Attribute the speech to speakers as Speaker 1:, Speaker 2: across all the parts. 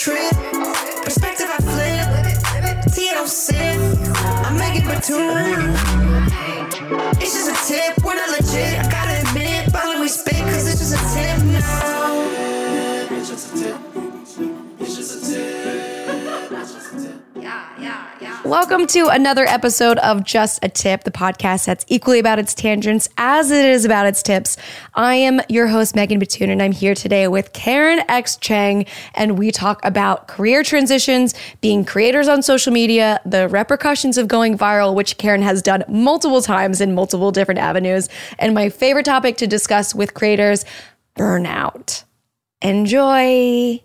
Speaker 1: Trip. Perspective I flip. Tea don't sip. Batoon. It's just a tip.
Speaker 2: Welcome to another episode of Just a Tip, the podcast that's equally about its tangents as it is about its tips. I am your host, Megan Batoon, and I'm here today with Karen X. Cheng, and we talk about career transitions, being creators on social media, the repercussions of going viral, which Karen has done multiple times in multiple different avenues, and my favorite topic to discuss with creators burnout. Enjoy.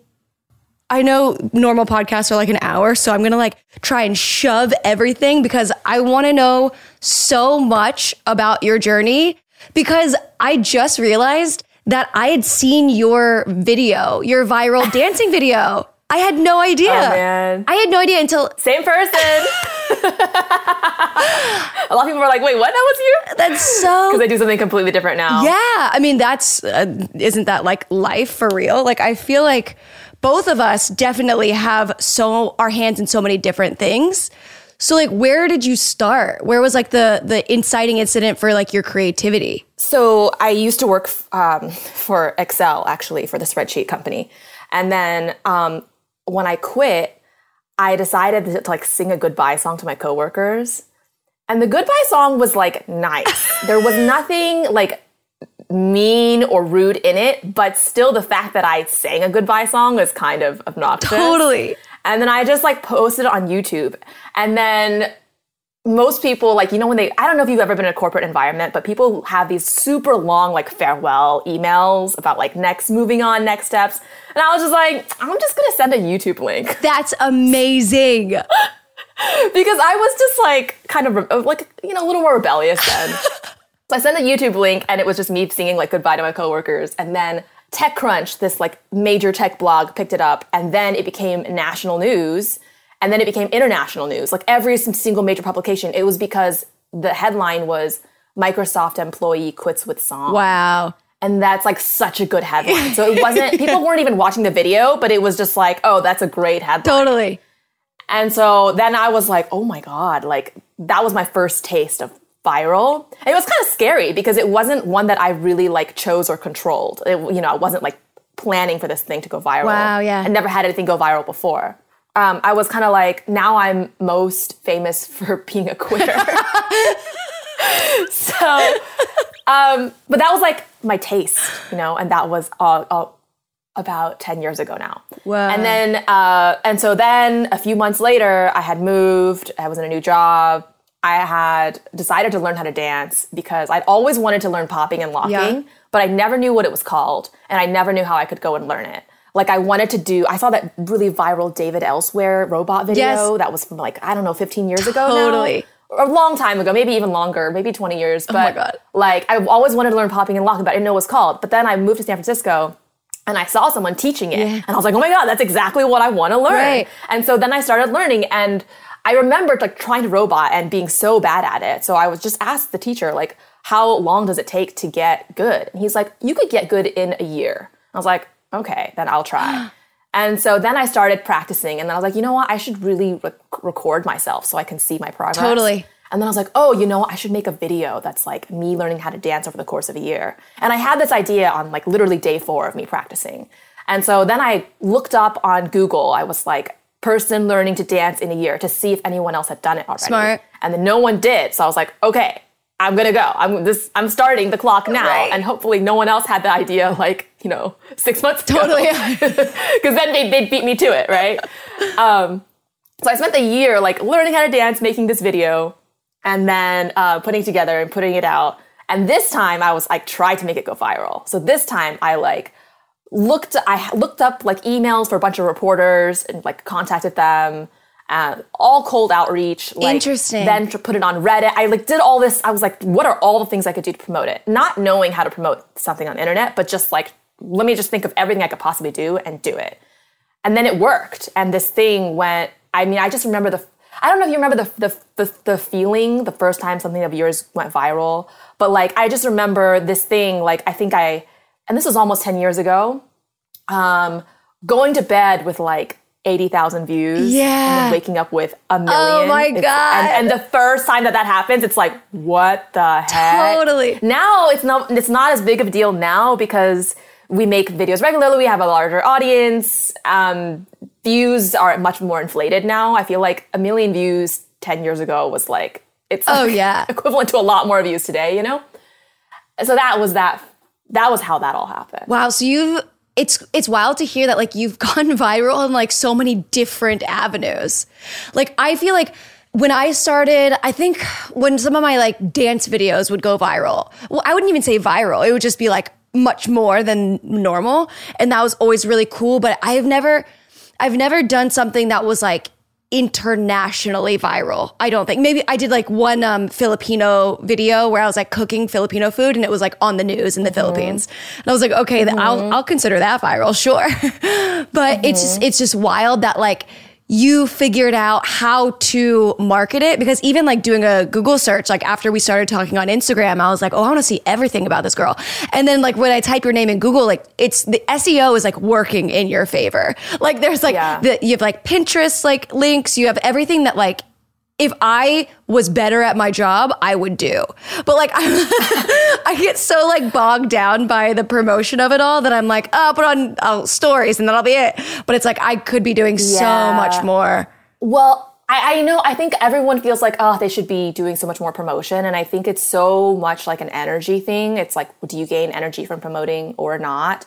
Speaker 2: I know normal podcasts are like an hour, so I'm gonna like try and shove everything because I wanna know so much about your journey because I just realized that I had seen your video, your viral dancing video. I had no idea.
Speaker 3: Oh, man.
Speaker 2: I had no idea until
Speaker 3: Same person. a lot of people were like, wait, what? That was you?
Speaker 2: that's so
Speaker 3: Because I do something completely different now.
Speaker 2: Yeah, I mean that's uh, isn't that like life for real? Like I feel like both of us definitely have so our hands in so many different things. So like where did you start? Where was like the the inciting incident for like your creativity?
Speaker 3: So I used to work um, for Excel, actually, for the spreadsheet company. And then um, when I quit, I decided to, to like sing a goodbye song to my coworkers. And the goodbye song was like nice. there was nothing like mean or rude in it, but still the fact that I sang a goodbye song was kind of obnoxious.
Speaker 2: Totally.
Speaker 3: And then I just like posted it on YouTube. And then most people, like, you know, when they, I don't know if you've ever been in a corporate environment, but people have these super long, like, farewell emails about, like, next, moving on, next steps. And I was just like, I'm just gonna send a YouTube link.
Speaker 2: That's amazing.
Speaker 3: because I was just like, kind of, like, you know, a little more rebellious then. so I sent a YouTube link and it was just me singing, like, goodbye to my coworkers. And then TechCrunch, this, like, major tech blog, picked it up. And then it became national news. And then it became international news. Like every single major publication, it was because the headline was Microsoft employee quits with song.
Speaker 2: Wow.
Speaker 3: And that's like such a good headline. So it wasn't, people weren't even watching the video, but it was just like, oh, that's a great headline.
Speaker 2: Totally.
Speaker 3: And so then I was like, oh my God, like that was my first taste of viral. And it was kind of scary because it wasn't one that I really like chose or controlled. It, you know, I wasn't like planning for this thing to go viral.
Speaker 2: Wow, yeah.
Speaker 3: I never had anything go viral before. Um, I was kind of like, now I'm most famous for being a quitter. so, um, but that was like my taste, you know, and that was all, all about 10 years ago now.
Speaker 2: Wow.
Speaker 3: And then, uh, and so then a few months later, I had moved, I was in a new job. I had decided to learn how to dance because I'd always wanted to learn popping and locking,
Speaker 2: Yeah.
Speaker 3: but I never knew what it was called, and I never knew how I could go and learn it. Like I wanted to do, I saw that really viral David Elsewhere robot video
Speaker 2: Yes.
Speaker 3: that was from like I don't know, 15 years ago.
Speaker 2: Totally.
Speaker 3: A long time ago, maybe even longer, maybe 20 years. Oh but
Speaker 2: my God.
Speaker 3: like I've always wanted to learn popping and locking, but I didn't know what it was called. But then I moved to San Francisco and I saw someone teaching it. And I was like, oh my God, that's exactly what I want to learn.
Speaker 2: Right.
Speaker 3: And so then I started learning and I remembered like trying to robot and being so bad at it. So I was just asked the teacher, like, how long does it take to get good? And he's like, you could get good in a year. I was like, okay, then I'll try. and so then I started practicing and then I was like, you know what? I should really rec- record myself so I can see my progress.
Speaker 2: Totally.
Speaker 3: And then I was like, oh, you know, what? I should make a video that's like me learning how to dance over the course of a year. And I had this idea on like literally day four of me practicing. And so then I looked up on Google, I was like, person learning to dance in a year to see if anyone else had done it already.
Speaker 2: Smart.
Speaker 3: And then no one did. So I was like, okay, I'm gonna go. I'm this. I'm starting the clock now,
Speaker 2: Right.
Speaker 3: and hopefully no one else had the idea like you know six months.
Speaker 2: Totally.
Speaker 3: because then they they'd beat me to it, right? um, so I spent the year like learning how to dance, making this video, and then uh, putting it together and putting it out. And this time I was like tried to make it go viral. So this time I like looked I looked up like emails for a bunch of reporters and like contacted them. Uh, all cold outreach. Like,
Speaker 2: Interesting.
Speaker 3: Then to put it on Reddit. I like did all this. I was like, what are all the things I could do to promote it? Not knowing how to promote something on the internet, but just like let me just think of everything I could possibly do and do it. And then it worked. And this thing went. I mean, I just remember the. I don't know if you remember the the the, the feeling the first time something of yours went viral, but like I just remember this thing. Like I think I, and this was almost ten years ago. Um, going to bed with like. 80,000 views. And
Speaker 2: Yeah.
Speaker 3: then waking up with a million.
Speaker 2: Oh my
Speaker 3: It's-
Speaker 2: God.
Speaker 3: And, and the first time that that happens, it's like, what the heck?
Speaker 2: Totally.
Speaker 3: Now it's not it's not as big of a deal now because we make videos regularly. We have a larger audience. Um, views are much more inflated now. I feel like a million views ten years ago was like it's
Speaker 2: Oh,
Speaker 3: like
Speaker 2: yeah.
Speaker 3: equivalent to a lot more views today. You know. So that was that. That was how that all happened.
Speaker 2: Wow. So you've it's it's wild to hear that like you've gone viral in like so many different avenues. Like I feel like when I started, I think when some of my like dance videos would go viral, well, I wouldn't even say viral. It would just be like much more than normal. And that was always really cool. But I've never I've never done something that was like internationally viral. I don't think. Maybe I did like one um, Filipino video where I was like cooking Filipino food and it was like on the news in the mm-hmm. Philippines. And I was like, okay, then I'll mm-hmm. I'll consider that viral, sure. but it's mm-hmm. just it's just wild that like you figured out how to market it because even like doing a Google search, like after we started talking on Instagram, I was like, oh, I want to see everything about this girl. And then like when I type your name in Google, like it's the SEO is like working in your favor. Like there's like
Speaker 3: Yeah.
Speaker 2: the, you have like Pinterest like links, you have everything that like if I was better at my job, I would do. But like I, I get so like bogged down by the promotion of it all that I'm like, oh, put on stories and that'll be it. But it's like I could be doing so much more.
Speaker 3: Well, I, I know. I think everyone feels like, oh, they should be doing so much more promotion. And I think it's so much like an energy thing. It's like, do you gain energy from promoting or not?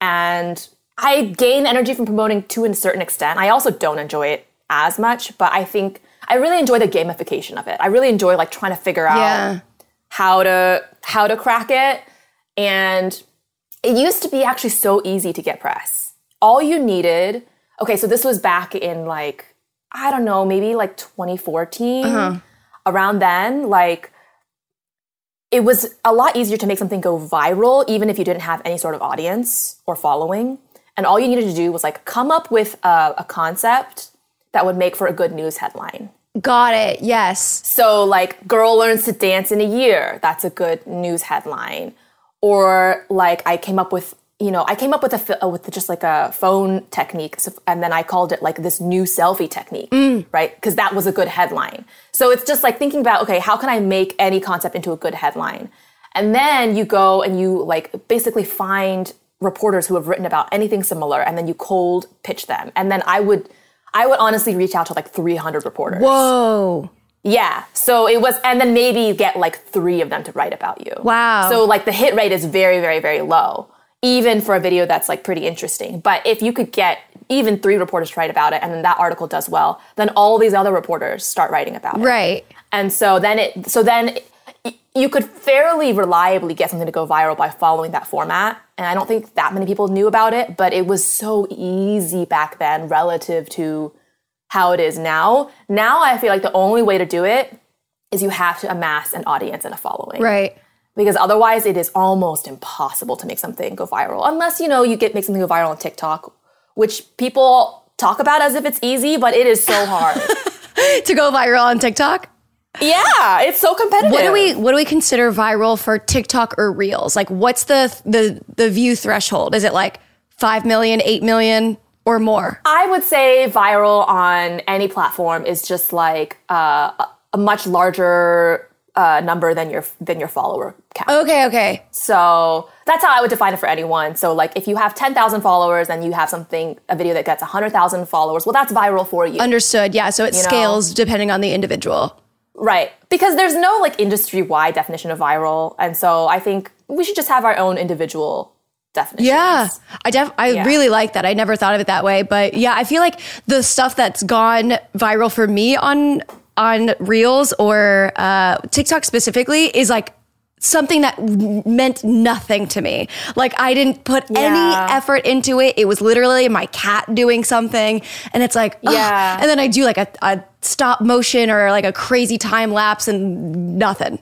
Speaker 3: And I gain energy from promoting to a certain extent. I also don't enjoy it as much, but I think I really enjoy the gamification of it. I really enjoy like trying to figure out
Speaker 2: Yeah.
Speaker 3: how to how to crack it. And it used to be actually so easy to get press. All you needed okay so this was back in like i don't know maybe like 2014 uh-huh. around then like it was a lot easier to make something go viral even if you didn't have any sort of audience or following. And all you needed to do was like come up with a, a concept that would make for a good news headline
Speaker 2: Got it. Yes.
Speaker 3: so, like, girl learns to dance in a year. That's a good news headline. Or like, I came up with, you know, I came up with a uh, with just like a phone technique, and then I called it like this new selfie technique, right? Because that was a good headline. So it's just like thinking about, okay, how can I make any concept into a good headline? And then you go and you like basically find reporters who have written about anything similar, and then you cold pitch them. And then I would, I would honestly reach out to like 300 reporters.
Speaker 2: Whoa.
Speaker 3: Yeah. So it was, and then maybe you get like three of them to write about you.
Speaker 2: Wow.
Speaker 3: So like the hit rate is very, very, very low, even for a video that's like pretty interesting. But if you could get even three reporters to write about it, and then that article does well, then all these other reporters start writing about it.
Speaker 2: Right.
Speaker 3: And so then it, so then you could fairly reliably get something to go viral by following that format. And I don't think that many people knew about it, but it was so easy back then relative to how it is now. Now I feel like the only way to do it is you have to amass an audience and a following.
Speaker 2: Right.
Speaker 3: Because otherwise it is almost impossible to make something go viral. Unless, you know, you get make something go viral on TikTok, which people talk about as if it's easy, but it is so hard.
Speaker 2: To go viral on TikTok?
Speaker 3: Yeah, it's so competitive.
Speaker 2: What do we what do we consider viral for TikTok or Reels? Like what's the the the view threshold? Is it like 5 million, 8 million or more?
Speaker 3: I would say viral on any platform is just like uh, a- much larger uh, number than your than your follower count.
Speaker 2: Okay, okay.
Speaker 3: So that's how I would define it for anyone. So like if you have 10,000 followers and you have something a video that gets 100,000 followers, well that's viral for you.
Speaker 2: Understood. Yeah, so it
Speaker 3: know?
Speaker 2: scales depending on the individual.
Speaker 3: Right. Because there's no like industry-wide definition of viral. And so I think we should just have our own individual definitions.
Speaker 2: Yeah, I def I
Speaker 3: Yeah.
Speaker 2: really like that. I never thought of it that way, but yeah, I feel like the stuff that's gone viral for me on on Reels or uh, TikTok specifically is like something that meant nothing to me. Like I didn't put
Speaker 3: Yeah.
Speaker 2: any effort into it. It was literally my cat doing something, and it's like ugh.
Speaker 3: Yeah.
Speaker 2: And then I do like a, a stop motion or like a crazy time lapse and nothing,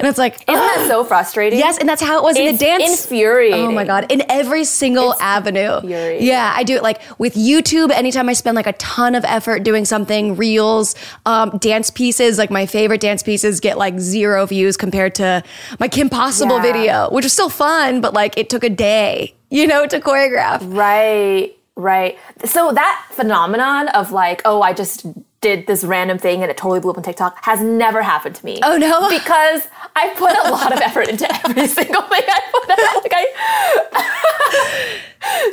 Speaker 2: and it's like
Speaker 3: Isn't
Speaker 2: ugh.
Speaker 3: that so frustrating?
Speaker 2: Yes, and that's how it was in the dance.
Speaker 3: infuriating.
Speaker 2: Oh my god! In every single avenue.
Speaker 3: infuriating.
Speaker 2: Yeah, I do it like with YouTube. Anytime I spend like a ton of effort doing something, reels, um, dance pieces. Like my favorite dance pieces get like zero views compared to my Kim Possible
Speaker 3: Yeah.
Speaker 2: video, which was still fun, but like it took a day, you know, to choreograph.
Speaker 3: Right, right. So that phenomenon of like, oh, I just did this random thing and it totally blew up on TikTok has never happened to me.
Speaker 2: Oh, no?
Speaker 3: Because I put a lot of effort into every single thing I put out. Like I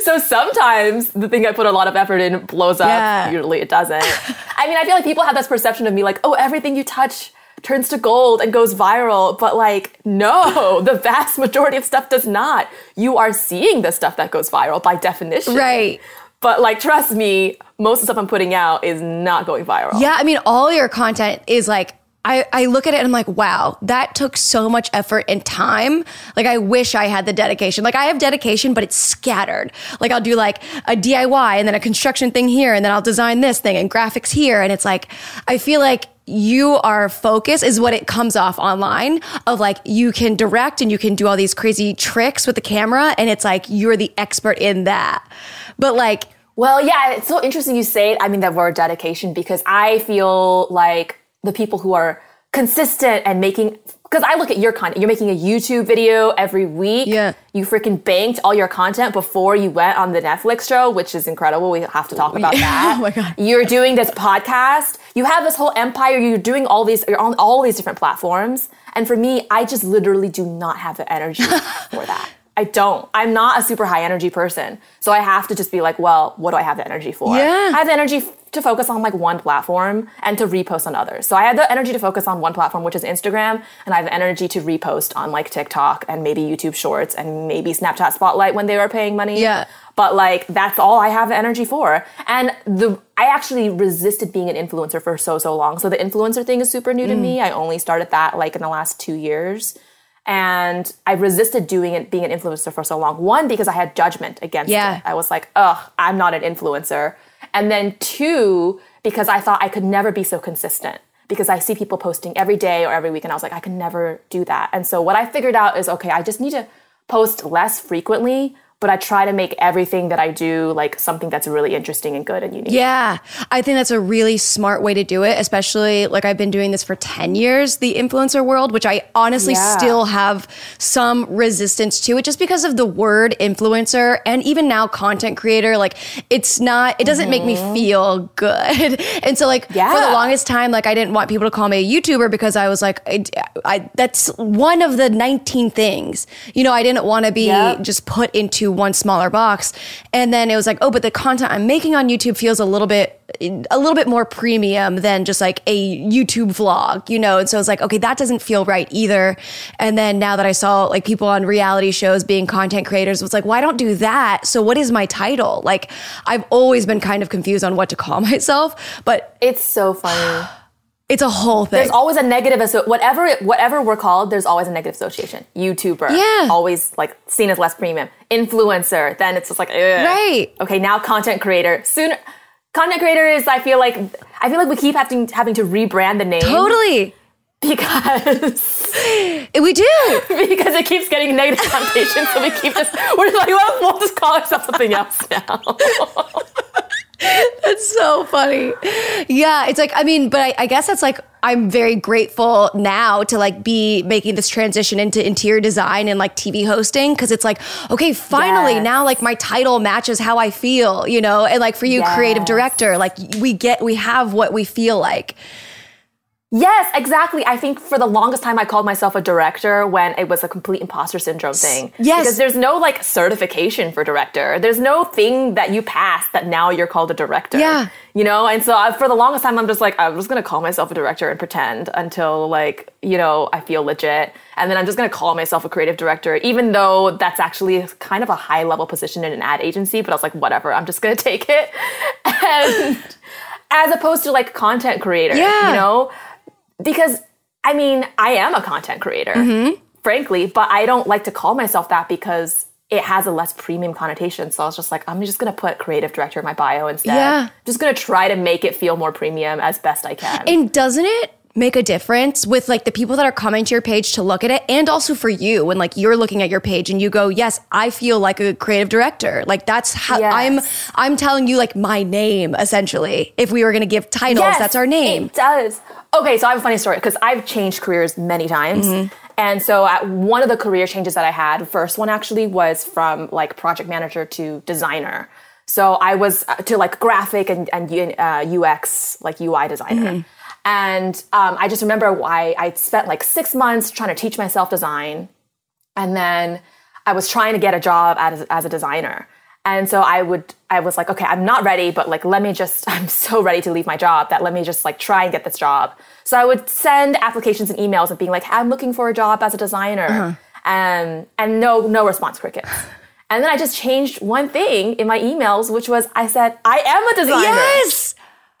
Speaker 3: So sometimes the thing I put a lot of effort in blows up.
Speaker 2: Yeah.
Speaker 3: Usually it doesn't. I mean, I feel like people have this perception of me like, oh, everything you touch turns to gold and goes viral. But like, no, the vast majority of stuff does not. You are seeing the stuff that goes viral by definition.
Speaker 2: Right.
Speaker 3: But like, trust me, most of the stuff I'm putting out is not going viral.
Speaker 2: Yeah, I mean, all your content is like, I, I look at it and I'm like, wow, that took so much effort and time. Like, I wish I had the dedication. Like, I have dedication, but it's scattered. Like, I'll do like a DIY and then a construction thing here, and then I'll design this thing and graphics here. And it's like, I feel like you are focused is what it comes off online of like you can direct and you can do all these crazy tricks with the camera and it's like you're the expert in that but like
Speaker 3: Well, yeah, it's so interesting you say it. I mean, that word dedication because I feel like the people who are consistent and making, because I look at your content, you're making a YouTube video every week.
Speaker 2: Yeah.
Speaker 3: You freaking banked all your content before you went on the Netflix show, which is incredible. We have to talk about oh that.
Speaker 2: Oh my God.
Speaker 3: You're doing this podcast. You have this whole empire. You're doing all these, you're on all these different platforms. And for me, I just literally do not have the energy for that. I don't. I'm not a super high energy person. So I have to just be like, well, what do I have the energy for?
Speaker 2: Yeah.
Speaker 3: I have the energy to focus on like one platform and to repost on others. So I have the energy to focus on one platform, which is Instagram, and I have the energy to repost on like TikTok and maybe YouTube Shorts and maybe Snapchat Spotlight when they were paying money.
Speaker 2: Yeah.
Speaker 3: But like that's all I have the energy for. And the I actually resisted being an influencer for so so long. So the influencer thing is super new to
Speaker 2: Mm.
Speaker 3: me. I only started that like in the last 2 years. And I resisted doing it being an influencer for so long. One because I had judgment against
Speaker 2: Yeah.
Speaker 3: it. I was like, "Ugh, I'm not an influencer." And then two because I thought I could never be so consistent because I see people posting every day or every week and I was like, I can never do that. And so what I figured out is okay, I just need to post less frequently, but I try to make everything that I do like something that's really interesting and good and unique.
Speaker 2: Yeah, I think that's a really smart way to do it, especially like I've been doing this for 10 years, the influencer world, which I honestly
Speaker 3: Yeah.
Speaker 2: still have some resistance to it just because of the word influencer and even now content creator. Like, it's not, it doesn't make me feel good. And so, like, for the
Speaker 3: Mm-hmm.
Speaker 2: Longest time, like, I didn't want people to call me a YouTuber because I was like, I, I that's one of the 19 things. You know, I didn't want to be
Speaker 3: Yep.
Speaker 2: just put into one smaller box. And then it was like, oh, but the content I'm making on YouTube feels a little bit a little bit more premium than just like a YouTube vlog, you know? And so it's like, okay, that doesn't feel right either. And then now that I saw like people on reality shows being content creators, it was like, well, don't do that. So what is my title? Like I've always been kind of confused on what to call myself, but
Speaker 3: It's so funny.
Speaker 2: it's a whole thing.
Speaker 3: there's always a negative whatever whatever we're called there's always a negative association youtuber
Speaker 2: Yeah.
Speaker 3: always like seen as less premium influencer then it's just like ugh.
Speaker 2: Right.
Speaker 3: okay now content creator soon content creator is i feel like i feel like we keep having having to rebrand the name
Speaker 2: totally.
Speaker 3: because
Speaker 2: We do.
Speaker 3: because it keeps getting negative connotations so we keep just we're just like well we'll just call ourselves something else now
Speaker 2: It's so funny. Yeah, it's like I mean, but I, I guess that's like I'm very grateful now to like be making this transition into interior design and like TV hosting because it's like okay, finally
Speaker 3: Yes.
Speaker 2: now like my title matches how I feel, you know, and like for you, creative director, like we get we have what we feel like.
Speaker 3: Yes, exactly. I think for the longest time I called myself a director when it was a complete imposter syndrome thing.
Speaker 2: Yes.
Speaker 3: Because there's no like certification for director. There's no thing that you pass that now you're called a director.
Speaker 2: Yeah.
Speaker 3: You know, and so I, for the longest time I'm just like I'm just going to call myself a director and pretend until like, you know, I feel legit. And then I'm just going to call myself a creative director even though that's actually kind of a high level position in an ad agency, but I was like whatever, I'm just going to take it. And as opposed to like content creator,
Speaker 2: Yeah.
Speaker 3: you know? Because I mean, I am a content creator,
Speaker 2: Mm-hmm.
Speaker 3: frankly, but I don't like to call myself that because it has a less premium connotation. So I was just like, I'm just gonna put creative director in my bio instead.
Speaker 2: Yeah.
Speaker 3: Just gonna try to make it feel more premium as best I can.
Speaker 2: And doesn't it make a difference with like the people that are coming to your page to look at it and also for you when like you're looking at your page and you go, "Yes, I feel like a creative director." Like that's how
Speaker 3: Yes.
Speaker 2: I'm I'm telling you like my name essentially. If we were going to give titles,
Speaker 3: Yes,
Speaker 2: that's our name.
Speaker 3: It does. Okay, so I have a funny story because I've changed careers many times.
Speaker 2: Mm-hmm.
Speaker 3: And so at one of the career changes that I had, first one actually was from like project manager to designer. So I was uh, to like graphic and, and uh, UX, like UI designer.
Speaker 2: Mm-hmm.
Speaker 3: And um, I just remember why I spent like six months trying to teach myself design. And then I was trying to get a job as, as a designer. And so I would, I was like, okay, I'm not ready, but like, let me just, I'm so ready to leave my job that let me just like try and get this job. So I would send applications and emails of being like, I'm looking for a job as a designer. Um, and no, no response crickets. And then I just changed one thing in my emails, which was I said, I am a designer.
Speaker 2: Yes.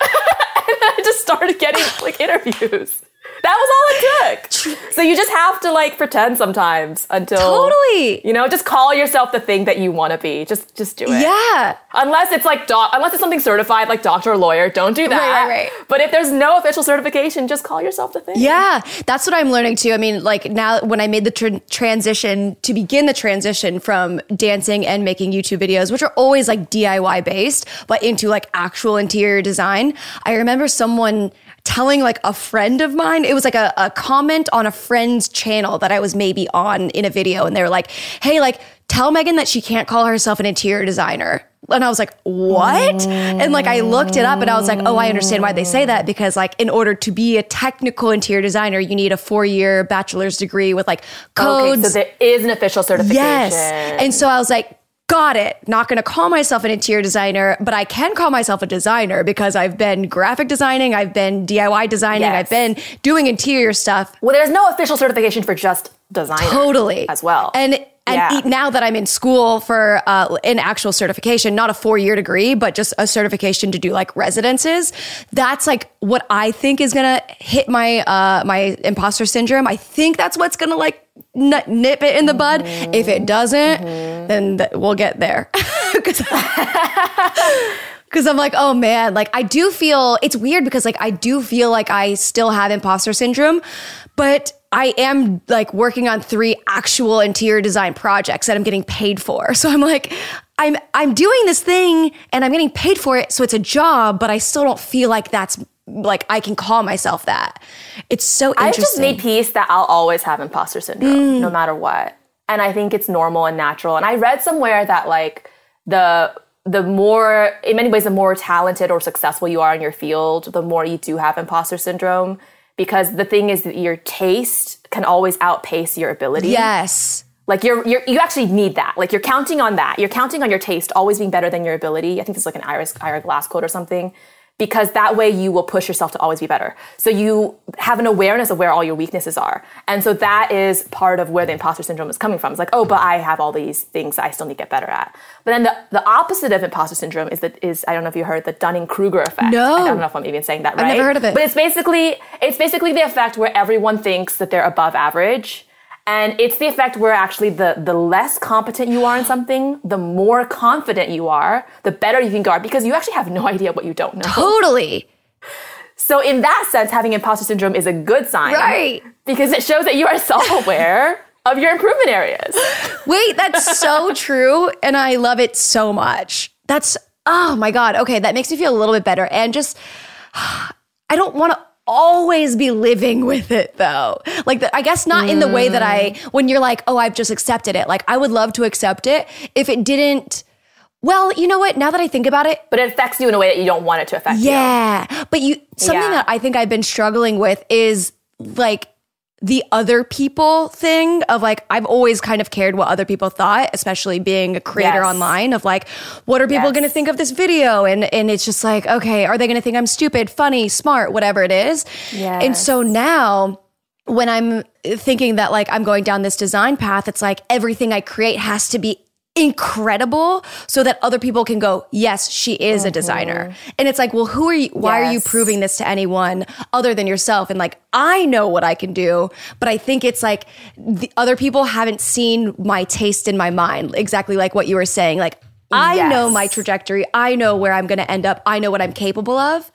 Speaker 3: And I just started getting like interviews. That was all it took. So you just have to like pretend sometimes until
Speaker 2: Totally.
Speaker 3: You know, just call yourself the thing that you want to be. Just just do it.
Speaker 2: Yeah.
Speaker 3: Unless it's like doc, unless it's something certified like doctor or lawyer, don't do that.
Speaker 2: Right, right, right.
Speaker 3: But if there's no official certification, just call yourself the thing.
Speaker 2: Yeah, that's what I'm learning too. I mean, like now when I made the tr- transition to begin the transition from dancing and making YouTube videos, which are always like DIY based, but into like actual interior design, I remember someone telling like a friend of mine, it was like a, a comment on a friend's channel that I was maybe on in a video, and they were like, hey, like, tell Megan that she can't call herself an interior designer. And I was like, what? And like, I looked it up and I was like, oh, I understand why they say that because, like, in order to be a technical interior designer, you need a four year bachelor's degree with like codes.
Speaker 3: Okay, so there is an official certification.
Speaker 2: yes. And so I was like, got it. Not going to call myself an interior designer, but I can call myself a designer because I've been graphic designing, I've been DIY designing,
Speaker 3: Yes.
Speaker 2: I've been doing interior stuff.
Speaker 3: well, there's no official certification for just designer.
Speaker 2: Totally.
Speaker 3: As well.
Speaker 2: And and
Speaker 3: Yeah.
Speaker 2: now that I'm in school for uh, an actual certification, not a four year degree, but just a certification to do like residences, that's like what I think is gonna hit my uh, my imposter syndrome. I think that's what's gonna like nip it in the mm-hmm. bud. If it doesn't, mm-hmm. then th- we'll get there. Because because I'm like, oh man, like I do feel it's weird because like I do feel like I still have imposter syndrome, but I am like working on three actual interior design projects that I'm getting paid for. So I'm like, I'm I'm doing this thing and I'm getting paid for it, so it's a job, but I still don't feel like that's like I can call myself that. It's so
Speaker 3: I've just made peace that I'll always have imposter syndrome, mm. no matter what. And I think it's normal and natural. And I read somewhere that like the the more in many ways the more talented or successful you are in your field, the more you do have imposter syndrome. Because the thing is that your taste can always outpace your ability.
Speaker 2: yes.
Speaker 3: Like you're, you're you actually need that. Like you're counting on that. You're counting on your taste always being better than your ability. I think it's like an Iris Ira Glass quote or something. Because that way you will push yourself to always be better. So you have an awareness of where all your weaknesses are. And so that is part of where the imposter syndrome is coming from. It's like, oh, but I have all these things I still need to get better at. But then the, the opposite of imposter syndrome is that is I don't know if you heard the Dunning-Kruger effect.
Speaker 2: No.
Speaker 3: I don't know if I'm even saying that right.
Speaker 2: never heard of it.
Speaker 3: But it's basically it's basically the effect where everyone thinks that they're above average. And it's the effect where actually the, the less competent you are in something, the more confident you are, the better you think you are because you actually have no idea what you don't know.
Speaker 2: Totally.
Speaker 3: So in that sense, having imposter syndrome is a good sign.
Speaker 2: Right.
Speaker 3: Because it shows that you are self-aware of your improvement areas.
Speaker 2: Wait, that's so true. And I love it so much. That's, oh my God. Okay, that makes me feel a little bit better. And just, I don't want to always be living with it though. Like, the, I guess not in the way that I, mm. when you're like, oh, I've just accepted it. Like, I would love to accept it if it didn't, Well, you know what? Now that I think about it,
Speaker 3: but it affects you in a way that you don't want it to affect you.
Speaker 2: yeah. But you something
Speaker 3: Yeah.
Speaker 2: that I think I've been struggling with is like the other people thing of like I've always kind of cared what other people thought, especially being a creator
Speaker 3: Yes.
Speaker 2: online of like what are people
Speaker 3: Yes.
Speaker 2: going to think of this video and and it's just like okay, are they going to think I'm stupid, funny, smart, whatever it is. And so now when I'm thinking that like I'm going down this design path, it's like everything I create has to be incredible so that other people can go, yes, she is a designer. And it's like, well, who are you? Why are you
Speaker 3: Mm-hmm.
Speaker 2: Proving this to anyone other than yourself? And like, I know what I can do, but I think it's like the other people haven't seen my taste in my mind, exactly like what you were saying. Like, I know my trajectory. I know where I'm going to end up. I know what I'm capable of.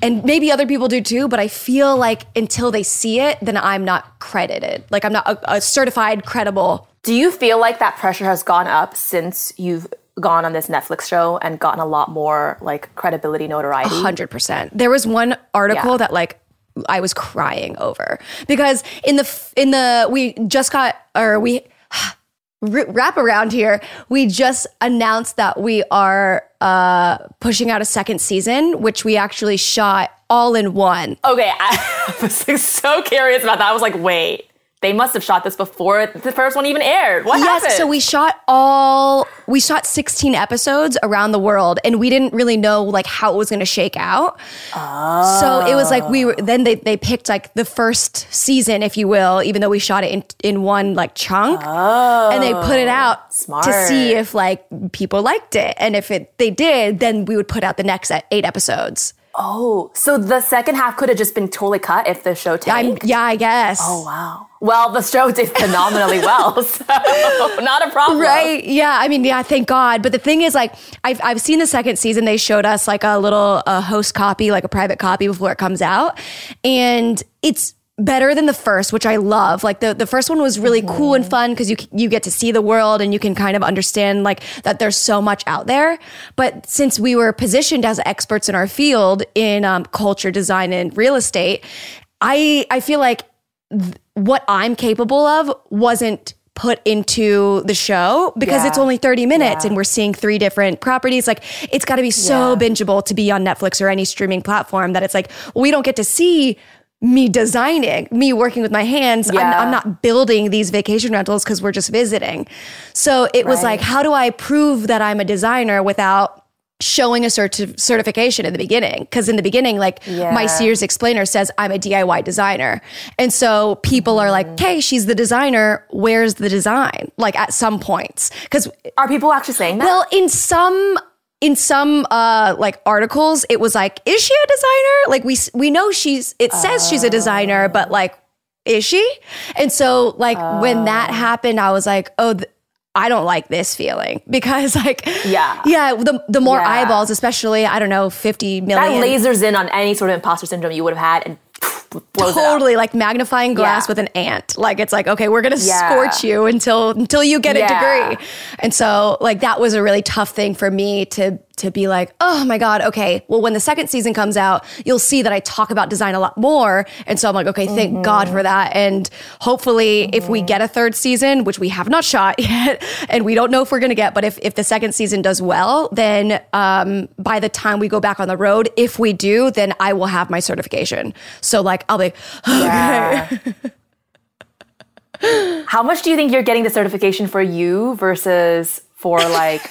Speaker 2: And maybe other people do too, but I feel like until they see it, then I'm not credited. Like I'm not a, a certified credible.
Speaker 3: Do you feel like that pressure has gone up since you've gone on this Netflix show and gotten a lot more like credibility, notoriety?
Speaker 2: 100%. There was one article
Speaker 3: Yeah.
Speaker 2: that like I was crying over because in the in the we just got or we wrap around here we just announced that we are uh pushing out a second season which we actually shot all in one
Speaker 3: Okay, I was like, so curious about that. I was like, wait, they must have shot this before the first one even aired. What
Speaker 2: yes
Speaker 3: happened?
Speaker 2: so we shot all we shot 16 episodes around the world and we didn't really know like how it was going to shake out Oh. so it was like we were oh. then they, they picked like the first season if you will even though we shot it in, in one like chunk Oh. and they put it out to
Speaker 3: oh,
Speaker 2: see if like people liked it and if it they did then we would put out the next e- eight episodes
Speaker 3: Oh, so the second half could have just been totally cut if the show
Speaker 2: I'm, yeah i guess
Speaker 3: Oh wow. Well, the show did phenomenally well, so not a problem.
Speaker 2: Right. Yeah. I mean, yeah, thank God. But the thing is, like, I've, I've seen the second season. They showed us like a little a host copy, like a private copy before it comes out. And it's better than the first, which I love. Like the, the first one was really cool and fun because you, you get to see the world and you can kind of understand like that there's so much out there. But since we were positioned as experts in our field in um, culture design and real estate, I, I feel like what I'm capable of wasn't put into the show because
Speaker 3: Yeah.
Speaker 2: it's only 30 minutes
Speaker 3: Yeah.
Speaker 2: and we're seeing three different properties. Like it's got to be so
Speaker 3: Yeah.
Speaker 2: bingeable to be on Netflix or any streaming platform that it's like, we don't get to see me designing, me working with my hands. I'm, I'm not building these vacation rentals because we're just visiting. So it was
Speaker 3: Right.
Speaker 2: like, how do I prove that I'm a designer without showing a certi- certification in the beginning because in the beginning like my sears explainer says i'm a diy designer. And so people are
Speaker 3: Mm-hmm.
Speaker 2: like hey she's the designer. Where's the design? Like at some points because
Speaker 3: Are people actually saying that?
Speaker 2: well in some in some uh like articles it was like is she a designer? Like we we know she's it says she's a designer but like is she? And so like when that happened i was like oh th- I don't like this feeling because like
Speaker 3: Yeah.
Speaker 2: yeah the the more
Speaker 3: Yeah.
Speaker 2: eyeballs especially I don't know 50 million that
Speaker 3: lasers in on any sort of imposter syndrome you would have had and
Speaker 2: totally like magnifying glass
Speaker 3: Yeah.
Speaker 2: with an ant like it's like okay we're gonna
Speaker 3: Yeah.
Speaker 2: scorch you until until you get a degree and so like that was a really tough thing for me to to be like oh my god okay well when the second season comes out you'll see that i talk about design a lot more. And so i'm like okay thank god for that. And hopefully if we get a third season which we have not shot yet and we don't know if we're gonna get but if, if the second season does well then um, by the time we go back on the road if we do then i will have my certification. So like i'll be
Speaker 3: Yeah. How much do you think you're getting the certification for you versus for like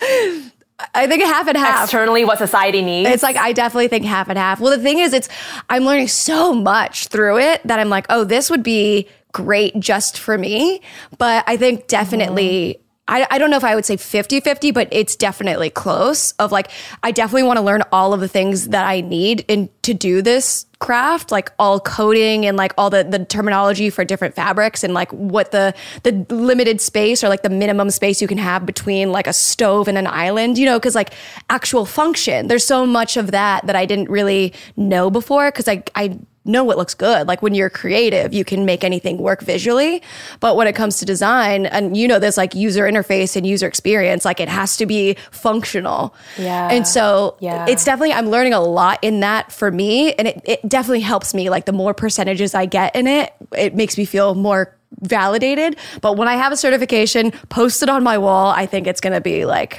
Speaker 2: I think half and half.
Speaker 3: externally what society needs?
Speaker 2: It's like I definitely think half and half. Well, the thing is, it's I'm learning so much through it that I'm like, oh, this would be great just for me. But I think definitely. Mm-hmm. I, I don't know if I would say 50 50, but it's definitely close. Of like, I definitely want to learn all of the things that I need in to do this craft, like all coding and like all the, the terminology for different fabrics and like what the the limited space or like the minimum space you can have between like a stove and an island, you know, because like actual function, there's so much of that that I didn't really know before because I I know what looks good. Like when you're creative, you can make anything work visually. But when it comes to design, and you know this, like user interface and user experience, like it has to be functional.
Speaker 3: Yeah.
Speaker 2: And so
Speaker 3: Yeah.
Speaker 2: it's definitely, I'm learning a lot in that for me. And it, it definitely helps me. Like the more percentages I get in it, it makes me feel more validated. But when I have a certification posted on my wall, I think it's going to be like,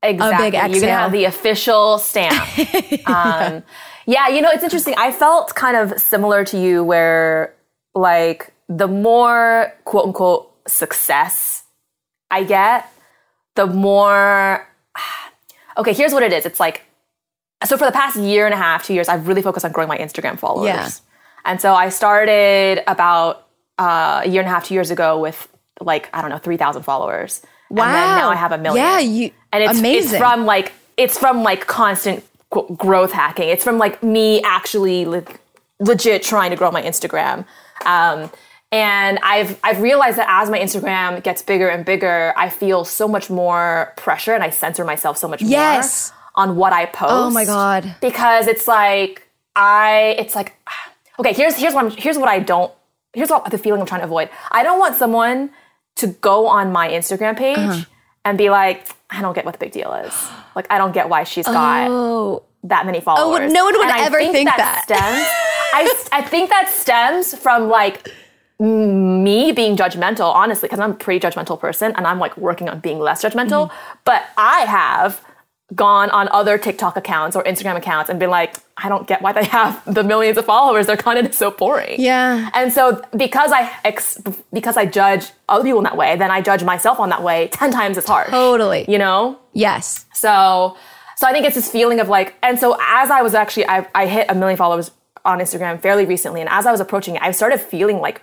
Speaker 3: Exactly.
Speaker 2: big
Speaker 3: You're gonna have the official stamp. um, yeah, you know, it's interesting. I felt kind of similar to you, where like the more quote unquote success I get, the more. Okay, here's what it is. It's like so for the past year and a half, two years, I've really focused on growing my Instagram followers.
Speaker 2: Yeah.
Speaker 3: And so I started about uh, a year and a half, two years ago with like, I don't know, 3,000 followers. And then
Speaker 2: Wow.
Speaker 3: now I have a million.
Speaker 2: Yeah, you-
Speaker 3: and it's,
Speaker 2: amazing.
Speaker 3: it's from like, it's from like constant qu- growth hacking. It's from like me actually like legit trying to grow my Instagram. Um, and I've I've realized that as my Instagram gets bigger and bigger, I feel so much more pressure and I censor myself so much
Speaker 2: Yes.
Speaker 3: more on what I post.
Speaker 2: Oh my God.
Speaker 3: Because it's like I it's like okay, here's here's what I'm, here's what I don't here's what the feeling I'm trying to avoid. I don't want someone to go on my Instagram page
Speaker 2: Uh-huh.
Speaker 3: and be like, I don't get what the big deal is. Like I don't get why she's got
Speaker 2: Oh,
Speaker 3: that many followers.
Speaker 2: Oh, no one would
Speaker 3: And I
Speaker 2: ever think that.
Speaker 3: stems. I, I think that stems from like me being judgmental, honestly, because I'm a pretty judgmental person and I'm like working on being less judgmental.
Speaker 2: Mm-hmm.
Speaker 3: But I have gone on other TikTok accounts or Instagram accounts and been like, I don't get why they have the millions of followers. Their content is so boring.
Speaker 2: Yeah.
Speaker 3: And so because I ex- because I judge other people in that way, then I judge myself on that way ten times as hard.
Speaker 2: Totally.
Speaker 3: You know?
Speaker 2: yes.
Speaker 3: So, so I think it's this feeling of like, and so as I was actually, I, I hit a million followers on Instagram fairly recently, and as I was approaching it, I started feeling like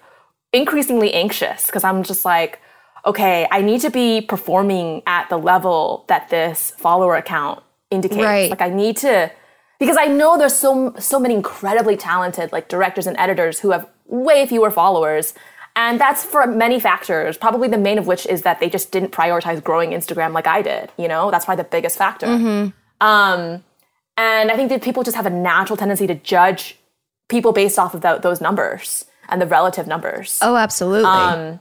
Speaker 3: increasingly anxious because I'm just like, okay, I need to be performing at the level that this follower account indicates.
Speaker 2: Right.
Speaker 3: Like I need to, because I know there's so so many incredibly talented like directors and editors who have way fewer followers. And that's for many factors, probably the main of which is that they just didn't prioritize growing Instagram like I did. You know, that's probably the biggest factor. Um, and I think that people just have a natural tendency to judge people based off of tho- those numbers and the relative numbers.
Speaker 2: Oh, absolutely.
Speaker 3: Um,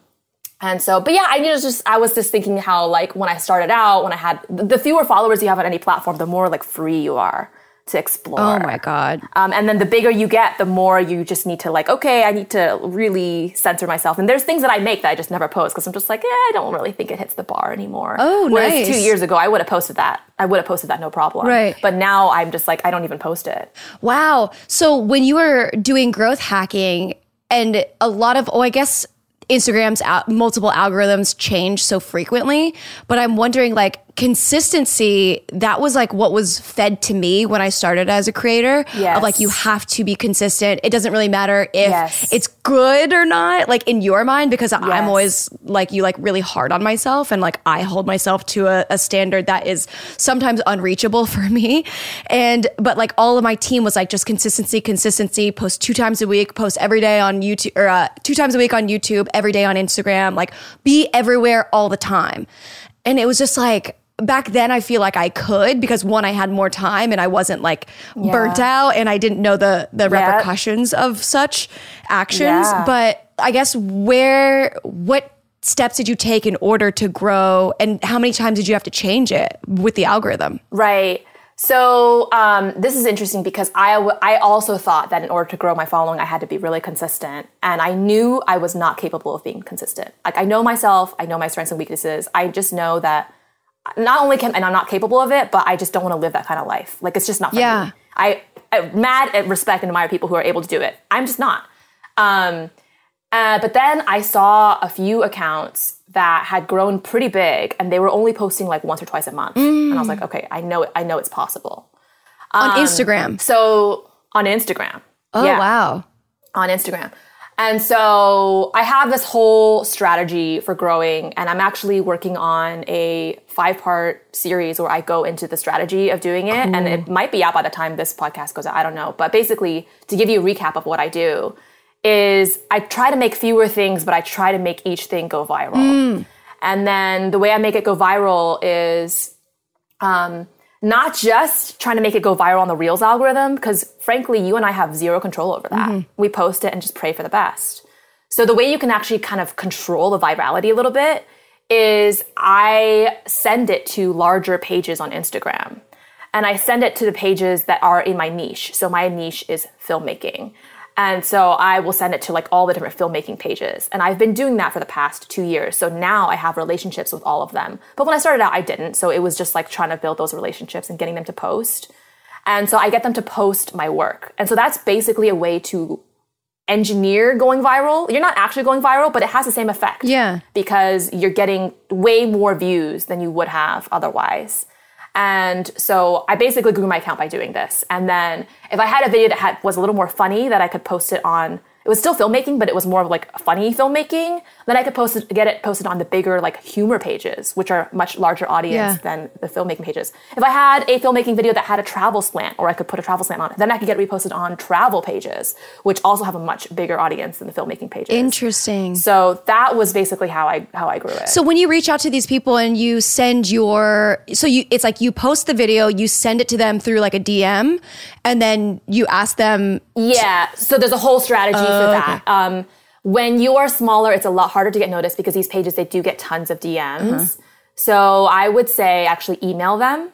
Speaker 3: And so, but yeah, I was just I was just thinking how like when I started out, when I had the fewer followers you have on any platform, the more like free you are to explore.
Speaker 2: oh my God.
Speaker 3: Um, and then the bigger you get, the more you just need to like, okay, I need to really censor myself. And there's things that I make that I just never post because I'm just like, yeah, I don't really think it hits the bar anymore.
Speaker 2: Oh,
Speaker 3: Whereas
Speaker 2: nice.
Speaker 3: two years ago, I would have posted that. I would have posted that no problem.
Speaker 2: Right.
Speaker 3: But now I'm just like, I don't even post it.
Speaker 2: Wow. So when you were doing growth hacking and a lot of, oh, I guess Instagram's al- multiple algorithms change so frequently, but I'm wondering like consistency, that was like what was fed to me when I started as a creator
Speaker 3: Yes.
Speaker 2: of like, you have to be consistent. It doesn't really matter if
Speaker 3: Yes.
Speaker 2: it's good or not, like in your mind, because I'm always like you, like really hard on myself. And like I hold myself to a, a standard that is sometimes unreachable for me. And, but like all of my team was like just consistency, consistency, post two times a week, post every day on YouTube or uh, two times a week on YouTube, every day on Instagram, like be everywhere all the time. And it was just like, back then I feel like I could because one, I had more time and I wasn't like burnt out and I didn't know the, the repercussions of such actions.
Speaker 3: Yeah.
Speaker 2: But I guess where, what steps did you take in order to grow and how many times did you have to change it with the algorithm?
Speaker 3: Right. So um, this is interesting because I, w- I also thought that in order to grow my following, I had to be really consistent. And I knew I was not capable of being consistent. Like I know myself, I know my strengths and weaknesses. I just know that not only can, and I'm not capable of it, but I just don't want to live that kind of life. Like it's just not for
Speaker 2: Yeah.
Speaker 3: me. I, I mad at respect and admire people who are able to do it. I'm just not. Um, uh, but then I saw a few accounts that had grown pretty big, and they were only posting like once or twice a month. And I was like, okay, I know it. I know it's possible.
Speaker 2: On Instagram.
Speaker 3: So on Instagram.
Speaker 2: Oh,
Speaker 3: yeah
Speaker 2: wow.
Speaker 3: on Instagram. And so I have this whole strategy for growing, and I'm actually working on a five part series where I go into the strategy of doing it. And it might be out by the time this podcast goes out. I don't know. But basically, to give you a recap of what I do, is I try to make fewer things, but I try to make each thing go viral. And then the way I make it go viral is um, not just trying to make it go viral on the Reels algorithm, because frankly, you and I have zero control over that. We post it and just pray for the best. So the way you can actually kind of control the virality a little bit is I send it to larger pages on Instagram. And I send it to the pages that are in my niche. So my niche is filmmaking. And so I will send it to like all the different filmmaking pages. And I've been doing that for the past two years. So now I have relationships with all of them. But when I started out, I didn't. So it was just like trying to build those relationships and getting them to post. And so I get them to post my work. And so that's basically a way to engineer going viral. You're not actually going viral, but it has the same effect.
Speaker 2: Yeah.
Speaker 3: Because you're getting way more views than you would have otherwise. And so I basically grew my account by doing this. And then if I had a video that had, was a little more funny that I could post it on it was still filmmaking, but it was more of like funny filmmaking. Then I could post it, get it posted on the bigger like humor pages, which are much larger audience
Speaker 2: Yeah.
Speaker 3: than the filmmaking pages. If I had a filmmaking video that had a travel slant, or I could put a travel slant on it, then I could get it reposted on travel pages, which also have a much bigger audience than the filmmaking pages.
Speaker 2: Interesting.
Speaker 3: So that was basically how I how I grew it.
Speaker 2: So when you reach out to these people and you send your so you it's like you post the video, you send it to them through like a DM, and then you ask them
Speaker 3: Yeah, so there's a whole strategy for that. Um, when you are smaller, it's a lot harder to get noticed because these pages they do get tons of DMs. So I would say actually email them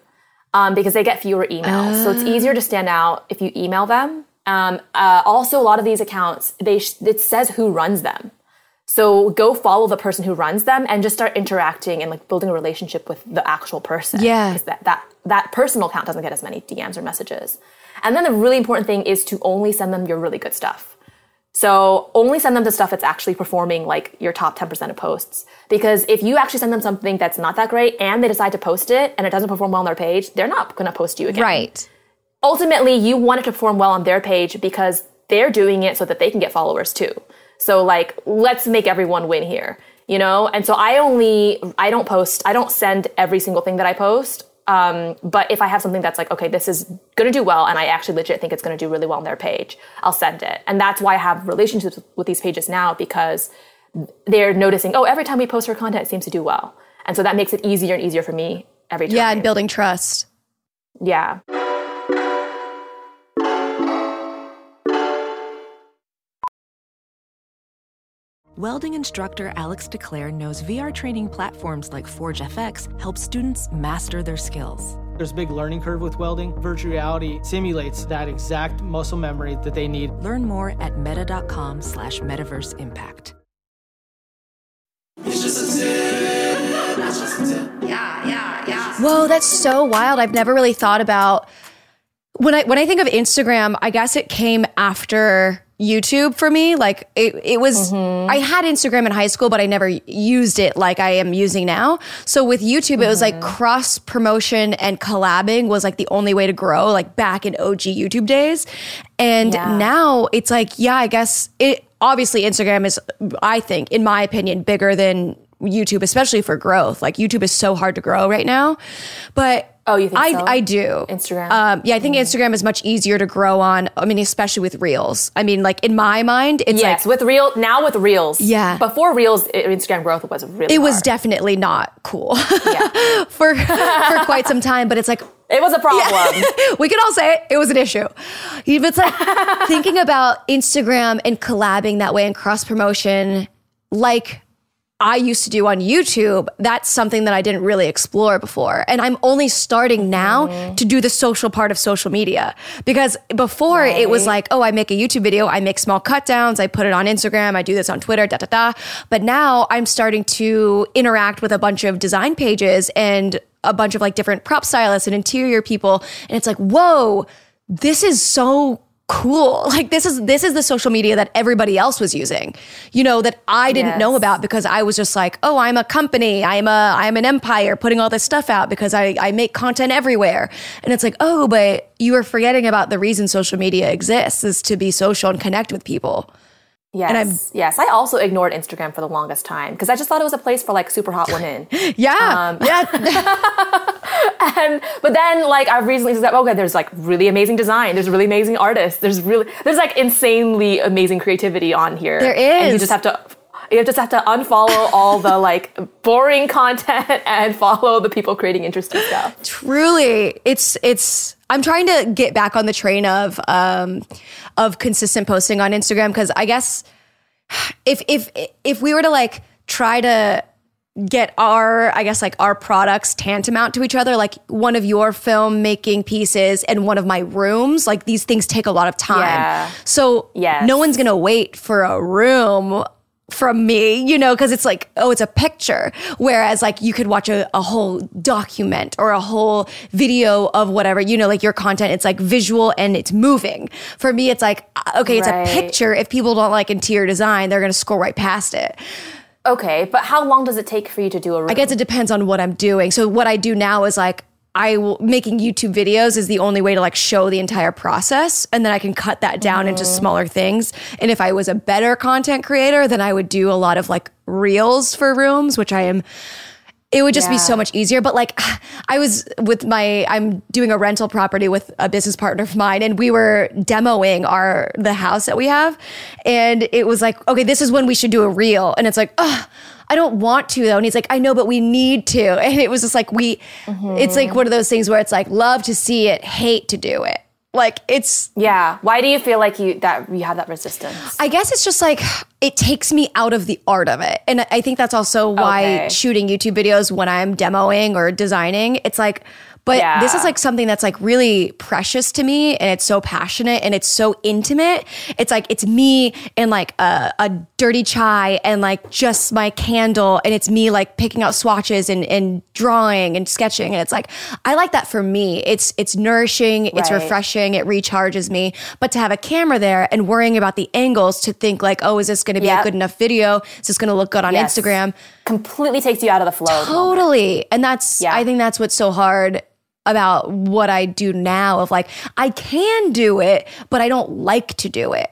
Speaker 3: um, because they get fewer emails. So it's easier to stand out if you email them. Um, uh, also, a lot of these accounts they sh- it says who runs them. So go follow the person who runs them and just start interacting and like building a relationship with the actual person.
Speaker 2: Yeah.
Speaker 3: 'Cause that, that that personal account doesn't get as many DMs or messages. And then the really important thing is to only send them your really good stuff. So only send them the stuff that's actually performing like your top 10% of posts. Because if you actually send them something that's not that great and they decide to post it and it doesn't perform well on their page, they're not going to post you again
Speaker 2: right.
Speaker 3: ultimately you want it to perform well on their page because they're doing it so that they can get followers too. So like, let's make everyone win here, you know? And so I only, I don't post, I don't send every single thing that I post. Um, but if I have something that's like, okay, this is gonna do well, and I actually legit think it's gonna do really well on their page, I'll send it. And that's why I have relationships with, with these pages now because they're noticing, oh, every time we post our content, it seems to do well. And so that makes it easier and easier for me every time.
Speaker 2: Yeah, and building trust.
Speaker 3: Yeah.
Speaker 4: Welding instructor Alex DeClaire knows VR training platforms like Forge FX help students master their skills.
Speaker 5: There's a big learning curve with welding. Virtual reality simulates that exact muscle memory that they need.
Speaker 4: Learn more at meta.com slash metaverse impact. Yeah, yeah, yeah.
Speaker 2: Whoa, that's so wild. I've never really thought about when I when I think of Instagram, I guess it came after YouTube for me. Like it, it was mm-hmm. I had Instagram in high school, but I never used it like I am using now. So with YouTube, it was like mm-hmm. cross promotion and collabing was like the only way to grow, like back in OG YouTube days. And
Speaker 3: Yeah.
Speaker 2: now it's like, yeah, I guess it obviously Instagram is, I think, in my opinion, bigger than YouTube, especially for growth. Like YouTube is so hard to grow right now. But
Speaker 3: Oh, you think
Speaker 2: I,
Speaker 3: so?
Speaker 2: I do.
Speaker 3: Instagram?
Speaker 2: Um, yeah, I think Instagram is much easier to grow on. I mean, especially with Reels. I mean, like in my mind, it's
Speaker 3: Yes,
Speaker 2: like
Speaker 3: with real now with reels.
Speaker 2: Yeah.
Speaker 3: Before reels, Instagram growth was really.
Speaker 2: it was
Speaker 3: hard.
Speaker 2: definitely not cool
Speaker 3: Yeah.
Speaker 2: for for quite some time. But it's like
Speaker 3: It was a problem.
Speaker 2: we can all say it. It was an issue. It's like thinking about Instagram and collabing that way and cross promotion, like I used to do on YouTube. That's something that I didn't really explore before. And I'm only starting now oh. to do the social part of social media because before it was like, oh, I make a YouTube video, I make small cut downs, I put it on Instagram, I do this on Twitter, da da da. But now I'm starting to interact with a bunch of design pages and a bunch of like different prop stylists and interior people. And it's like, whoa, this is so cool. Like this is this is the social media that everybody else was using. You know, that I didn't know about because I was just like, oh, I'm a company, I'm a I'm an empire putting all this stuff out because I, I make content everywhere. And it's like, oh, but you are forgetting about the reason social media exists is to be social and connect with people.
Speaker 3: Yes. Yes. I also ignored Instagram for the longest time because I just thought it was a place for like super hot women.
Speaker 2: Yeah. Um, yeah.
Speaker 3: and but then like I've recently said, okay, there's like really amazing design, there's really amazing artists, there's really there's like insanely amazing creativity on here.
Speaker 2: There
Speaker 3: And you just have to you just have to unfollow all the like boring content and follow the people creating interesting stuff.
Speaker 2: truly it's it's i'm trying to get back on the train of um of consistent posting on instagram because i guess if if if we were to like try to get our i guess like our products tantamount to each other like one of your film making pieces and one of my rooms like these things take a lot of time
Speaker 3: Yeah.
Speaker 2: so
Speaker 3: Yes.
Speaker 2: no one's gonna wait for a room from me you know because it's like oh it's a picture whereas like you could watch a, a whole document or a whole video of whatever you know like your content it's like visual and it's moving for me it's like uh, okay it's
Speaker 3: Right.
Speaker 2: a picture if people don't like interior design they're gonna scroll right past it
Speaker 3: Okay, but how long does it take for you to do a room?
Speaker 2: I guess it depends on what I'm doing. So what I do now is like I will, making YouTube videos is the only way to like show the entire process, and then I can cut that down into oh. smaller things. And if I was a better content creator, then I would do a lot of like reels for rooms, which I am. It would just be so much easier. But like, I was with my, I'm doing a rental property with a business partner of mine, and we were demoing our the house that we have, and it was like, okay, this is when we should do a reel, and it's like, oh, I don't want to though, and he's like, I know, but we need to, and it was just like we, mm-hmm. it's like one of those things where it's like love to see it, hate to do it. Like it's
Speaker 3: yeah. Why do you feel like you that you have that resistance?
Speaker 2: I guess it's just like it takes me out of the art of it. And I think that's also why
Speaker 3: Okay.
Speaker 2: shooting YouTube videos when I'm demoing or designing, it's like, but this is like something that's like really precious to me and it's so passionate and it's so intimate. It's like it's me and like a, a dirty chai and like just my candle and it's me like picking out swatches and, and drawing and sketching. And it's like I like that for me. It's it's nourishing, it's
Speaker 3: Right.
Speaker 2: refreshing, it recharges me. But to have a camera there and worrying about the angles to think like, oh, is this gonna be a good enough video? Is this gonna look good on
Speaker 3: Yes.
Speaker 2: Instagram?
Speaker 3: Completely takes you out of the flow.
Speaker 2: Totally. And that's,
Speaker 3: Yeah.
Speaker 2: I think that's what's so hard about what I do now of like, I can do it, but I don't like to do it.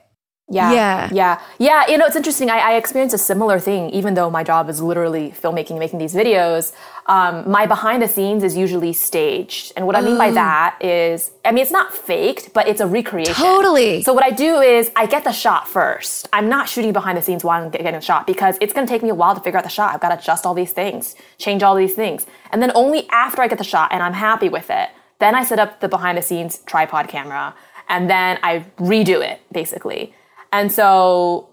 Speaker 3: Yeah.
Speaker 2: Yeah.
Speaker 3: Yeah. Yeah. You know, it's interesting. I, I experienced a similar thing, even though my job is literally filmmaking, making these videos. Um, my behind the scenes is usually staged. And what I mean by that is, I mean, it's not faked, but it's a recreation.
Speaker 2: Totally.
Speaker 3: So what I do is I get the shot first. I'm not shooting behind the scenes while I'm getting the shot because it's going to take me a while to figure out the shot. I've got to adjust all these things, change all these things. And then only after I get the shot and I'm happy with it, then I set up the behind the scenes tripod camera and then I redo it basically. And so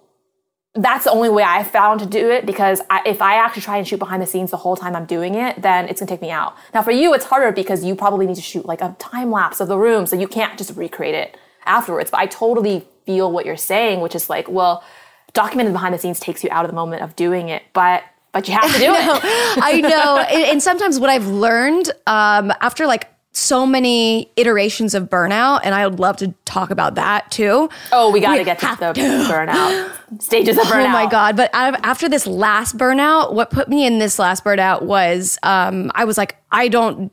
Speaker 3: that's the only way I found to do it because I, if I actually try and shoot behind the scenes the whole time I'm doing it, then it's gonna take me out. Now for you, it's harder because you probably need to shoot like a time lapse of the room, so you can't just recreate it afterwards. But I totally feel what you're saying, which is like, well, documenting behind the scenes takes you out of the moment of doing it, but but you have to do it.
Speaker 2: I know. and, and sometimes what I've learned um, after like so many iterations of burnout, and I would love to talk about that too.
Speaker 3: Oh, we got to get to the burnout stages of burnout.
Speaker 2: Oh my god! But of, after this last burnout, what put me in this last burnout was um, I was like, I don't.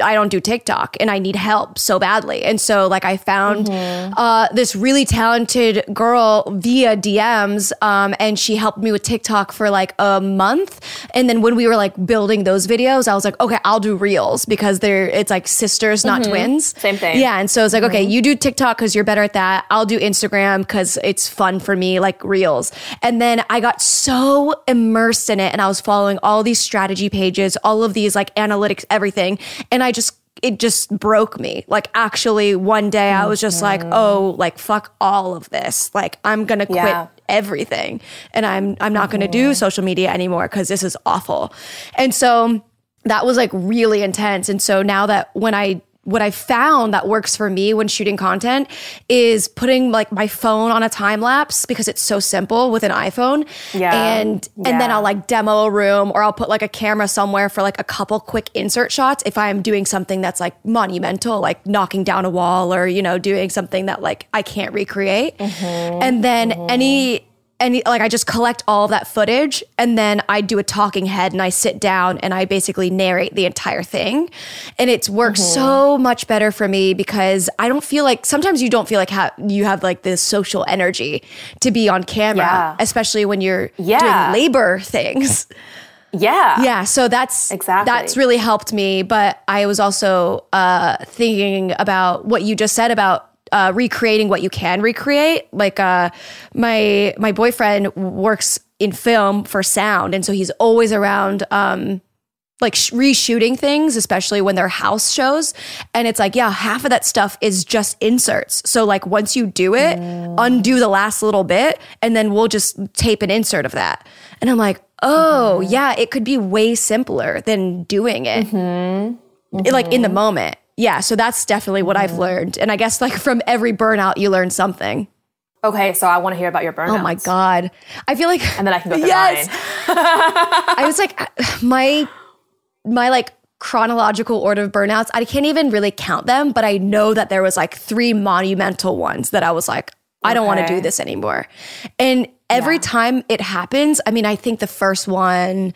Speaker 2: I don't do TikTok and I need help so badly. And so like I found uh, this really talented girl via DMs um, and she helped me with TikTok for like a month. And then when we were like building those videos, I was like, okay, I'll do reels because they're it's like sisters, not twins.
Speaker 3: Same thing.
Speaker 2: Yeah. And so it's like, okay, you do TikTok because you're better at that. I'll do Instagram because it's fun for me, like reels. And then I got so immersed in it and I was following all these strategy pages, all of these like analytics, everything. And I just, it just broke me. Like actually one day I was just like, mm-hmm. oh, like fuck all of this. Like I'm going to quit
Speaker 3: Yeah.
Speaker 2: everything and I'm I'm not going to do mm-hmm. social media anymore cuz this is awful. And so that was like really intense and so now that when I what I found that works for me when shooting content is putting like my phone on a time lapse because it's so simple with an iPhone.
Speaker 3: Yeah.
Speaker 2: And and then I'll like demo a room or I'll put like a camera somewhere for like a couple quick insert shots if I'm doing something that's like monumental, like knocking down a wall or, you know, doing something that like I can't recreate. Mm-hmm. And then any any like I just collect all of that footage and then I do a talking head and I sit down and I basically narrate the entire thing. And it's worked so much better for me because I don't feel like sometimes you don't feel like ha- you have like this social energy to be on camera,
Speaker 3: Yeah.
Speaker 2: especially when you're
Speaker 3: Yeah.
Speaker 2: doing labor things.
Speaker 3: Yeah.
Speaker 2: Yeah, so that's
Speaker 3: Exactly.
Speaker 2: that's really helped me. But I was also uh, thinking about what you just said about uh, recreating what you can recreate. Like uh, my my boyfriend works in film for sound, and so he's always around. Um, like sh- reshooting things, especially when they're house shows. And it's like, yeah, half of that stuff is just inserts. So like once you do it, undo the last little bit, and then we'll just tape an insert of that. And I'm like, oh yeah, it could be way simpler than doing it, It- like in the moment. Yeah, so that's definitely what I've mm. learned. And I guess like from every burnout, you learn something.
Speaker 3: Okay, so I want to hear about your burnout.
Speaker 2: Oh my god, I feel like
Speaker 3: And then I can go through
Speaker 2: yes.
Speaker 3: mine.
Speaker 2: I was like uh, my my like chronological order of burnouts. I can't even really count them, but I know that there was like three monumental ones that I was like, I don't want to do this anymore. And every time it happens, I mean, I think the first one.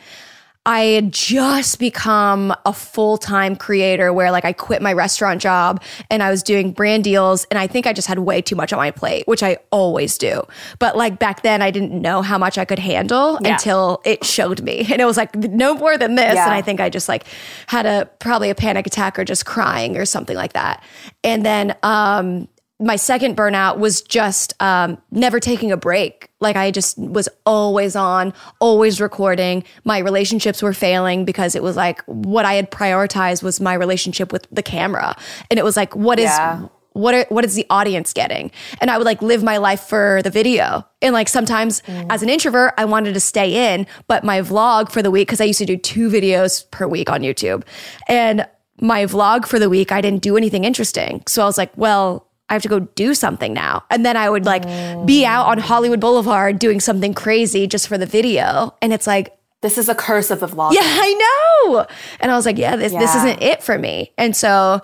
Speaker 2: I had just become a full time creator where, like, I quit my restaurant job and I was doing brand deals. And I think I just had way too much on my plate, which I always do. But, like, back then, I didn't know how much I could handle
Speaker 3: Yeah.
Speaker 2: until it showed me. And it was like, no more than this.
Speaker 3: Yeah.
Speaker 2: And I think I just, like, had a probably a panic attack or just crying or something like that. And then, um, my second burnout was just um, never taking a break. Like I just was always on, always recording. My relationships were failing because it was like what I had prioritized was my relationship with the camera, and it was like, what is
Speaker 3: Yeah.
Speaker 2: what are, what is the audience getting? And I would like live my life for the video. And like sometimes as an introvert, I wanted to stay in, but my vlog for the week, because I used to do two videos per week on YouTube. And my vlog for the week, I didn't do anything interesting. So I was like, well, I have to go do something now. And then I would like be out on Hollywood Boulevard doing something crazy just for the video. And it's like,
Speaker 3: This is a curse of the vlog.
Speaker 2: yeah, I know. And I was like, yeah, this this isn't it for me. And so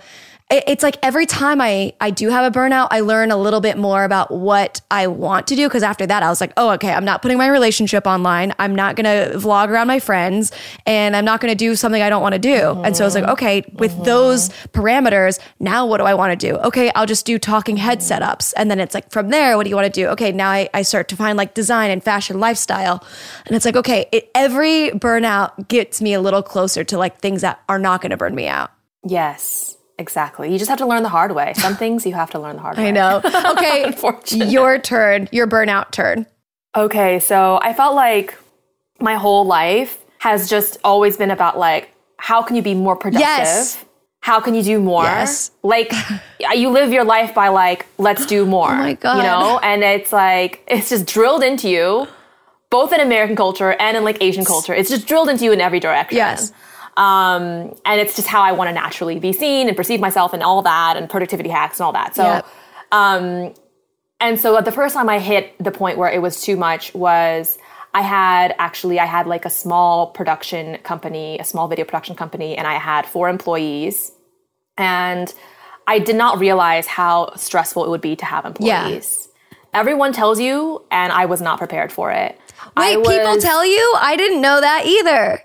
Speaker 2: it's like every time I I do have a burnout, I learn a little bit more about what I want to do. Because after that, I was like, oh, okay, I'm not putting my relationship online. I'm not gonna vlog around my friends, and I'm not gonna do something I don't want to do. And so I was like, okay, with mm-hmm. those parameters, now what do I want to do? Okay, I'll just do talking head setups, and then it's like from there, what do you want to do? Okay, now I, I start to find like design and fashion lifestyle, and it's like okay, it, every burnout gets me a little closer to like things that are not going to burn me out.
Speaker 3: Yes, exactly. You just have to learn the hard way. Some things you have to learn the hard way.
Speaker 2: I know. Okay, your turn, your burnout turn.
Speaker 3: Okay, so I felt like my whole life has just always been about like how can you be more productive?
Speaker 2: Yes.
Speaker 3: How can you do more?
Speaker 2: Yes.
Speaker 3: Like you live your life by like let's do more.
Speaker 2: Oh my God.
Speaker 3: You know, and it's like it's just drilled into you, both in American culture and in like Asian culture. It's just drilled into you in every direction.
Speaker 2: Yes.
Speaker 3: Um, and it's just how I want to naturally be seen and perceive myself and all that and productivity hacks and all that. So
Speaker 2: Yep.
Speaker 3: um, and so the first time I hit the point where it was too much was I had actually I had like a small production company, a small video production company, and I had four employees, and I did not realize how stressful it would be to have employees. Everyone tells you, and I was not prepared for it.
Speaker 2: Wait, people tell you? I didn't know that either.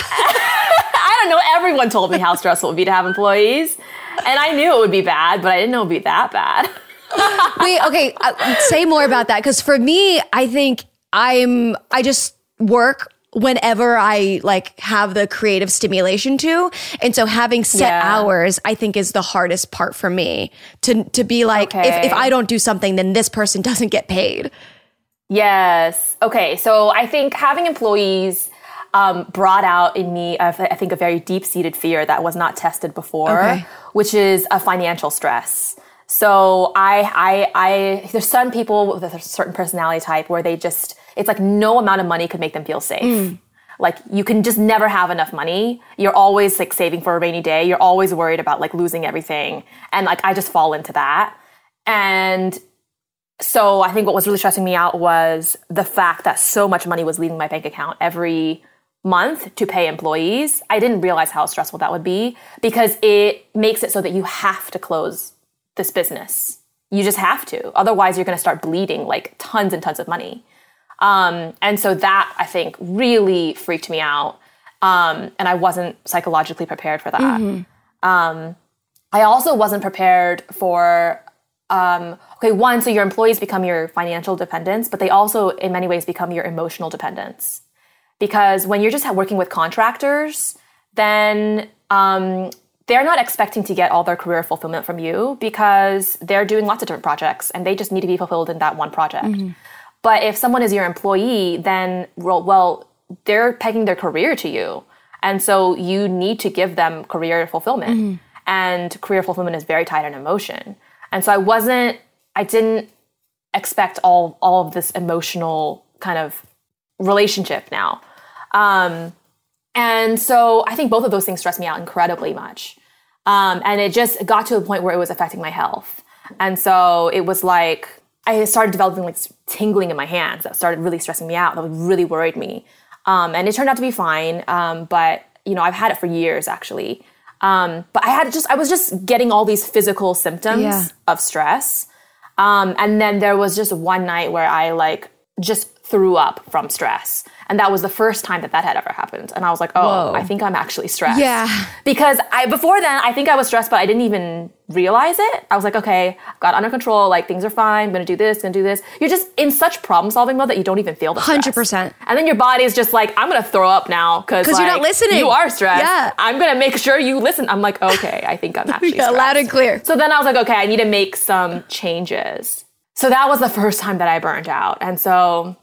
Speaker 3: I don't know. Everyone told me how stressful it would be to have employees, and I knew it would be bad, but I didn't know it would be that bad.
Speaker 2: Wait, okay, uh, say more about that because for me, I think I'm I just work whenever I like have the creative stimulation to. And so having set
Speaker 3: Yeah.
Speaker 2: hours I think is the hardest part for me to to be like if if I don't do something then this person doesn't get paid.
Speaker 3: Yes. Okay. So I think having employees um, brought out in me, I I think, a very deep seated fear that was not tested before,
Speaker 2: Okay.
Speaker 3: which is a financial stress. So I, I, I, there's some people with a certain personality type where they just, it's like no amount of money could make them feel safe. Like you can just never have enough money. You're always like saving for a rainy day. You're always worried about like losing everything. And like I just fall into that. And so I think what was really stressing me out was the fact that so much money was leaving my bank account every month to pay employees. I didn't realize how stressful that would be because it makes it so that you have to close this business. You just have to. Otherwise, you're going to start bleeding like tons and tons of money. Um, and so that I think really freaked me out. Um, and I wasn't psychologically prepared for that. Um, I also wasn't prepared for um, okay, one, so your employees become your financial dependents, but they also, in many ways, become your emotional dependents. Because when you're just working with contractors, then um, they're not expecting to get all their career fulfillment from you because they're doing lots of different projects and they just need to be fulfilled in that one project. But if someone is your employee, then well, well, they're pegging their career to you. And so you need to give them career fulfillment. And career fulfillment is very tied in emotion. And so I wasn't, I didn't expect all all of this emotional kind of relationship now. Um, and so I think both of those things stressed me out incredibly much. Um, and it just got to a point where it was affecting my health. And so it was like I started developing like tingling in my hands that started really stressing me out. That really worried me. Um, and it turned out to be fine. Um, but you know, I've had it for years actually. Um, but I had just I was just getting all these physical symptoms
Speaker 2: Yeah.
Speaker 3: of stress. Um, and then there was just one night where I like just threw up from stress. And that was the first time that that had ever happened. And I was like, oh,
Speaker 2: Whoa.
Speaker 3: I think I'm actually stressed.
Speaker 2: Yeah.
Speaker 3: Because I before then I think I was stressed, but I didn't even realize it. I was like, okay, I've got under control. Like things are fine. I'm gonna do this, gonna do this. You're just in such problem solving mode that you don't even feel the stress.
Speaker 2: 100%.
Speaker 3: And then your body's just like, I'm gonna throw up now because
Speaker 2: 'Cause you're not listening.
Speaker 3: You are stressed.
Speaker 2: Yeah.
Speaker 3: I'm gonna make sure you listen. I'm like, okay, I think I'm actually
Speaker 2: Yeah,
Speaker 3: stressed.
Speaker 2: loud and clear.
Speaker 3: So then I was like, okay, I need to make some changes. So that was the first time that I burned out. And so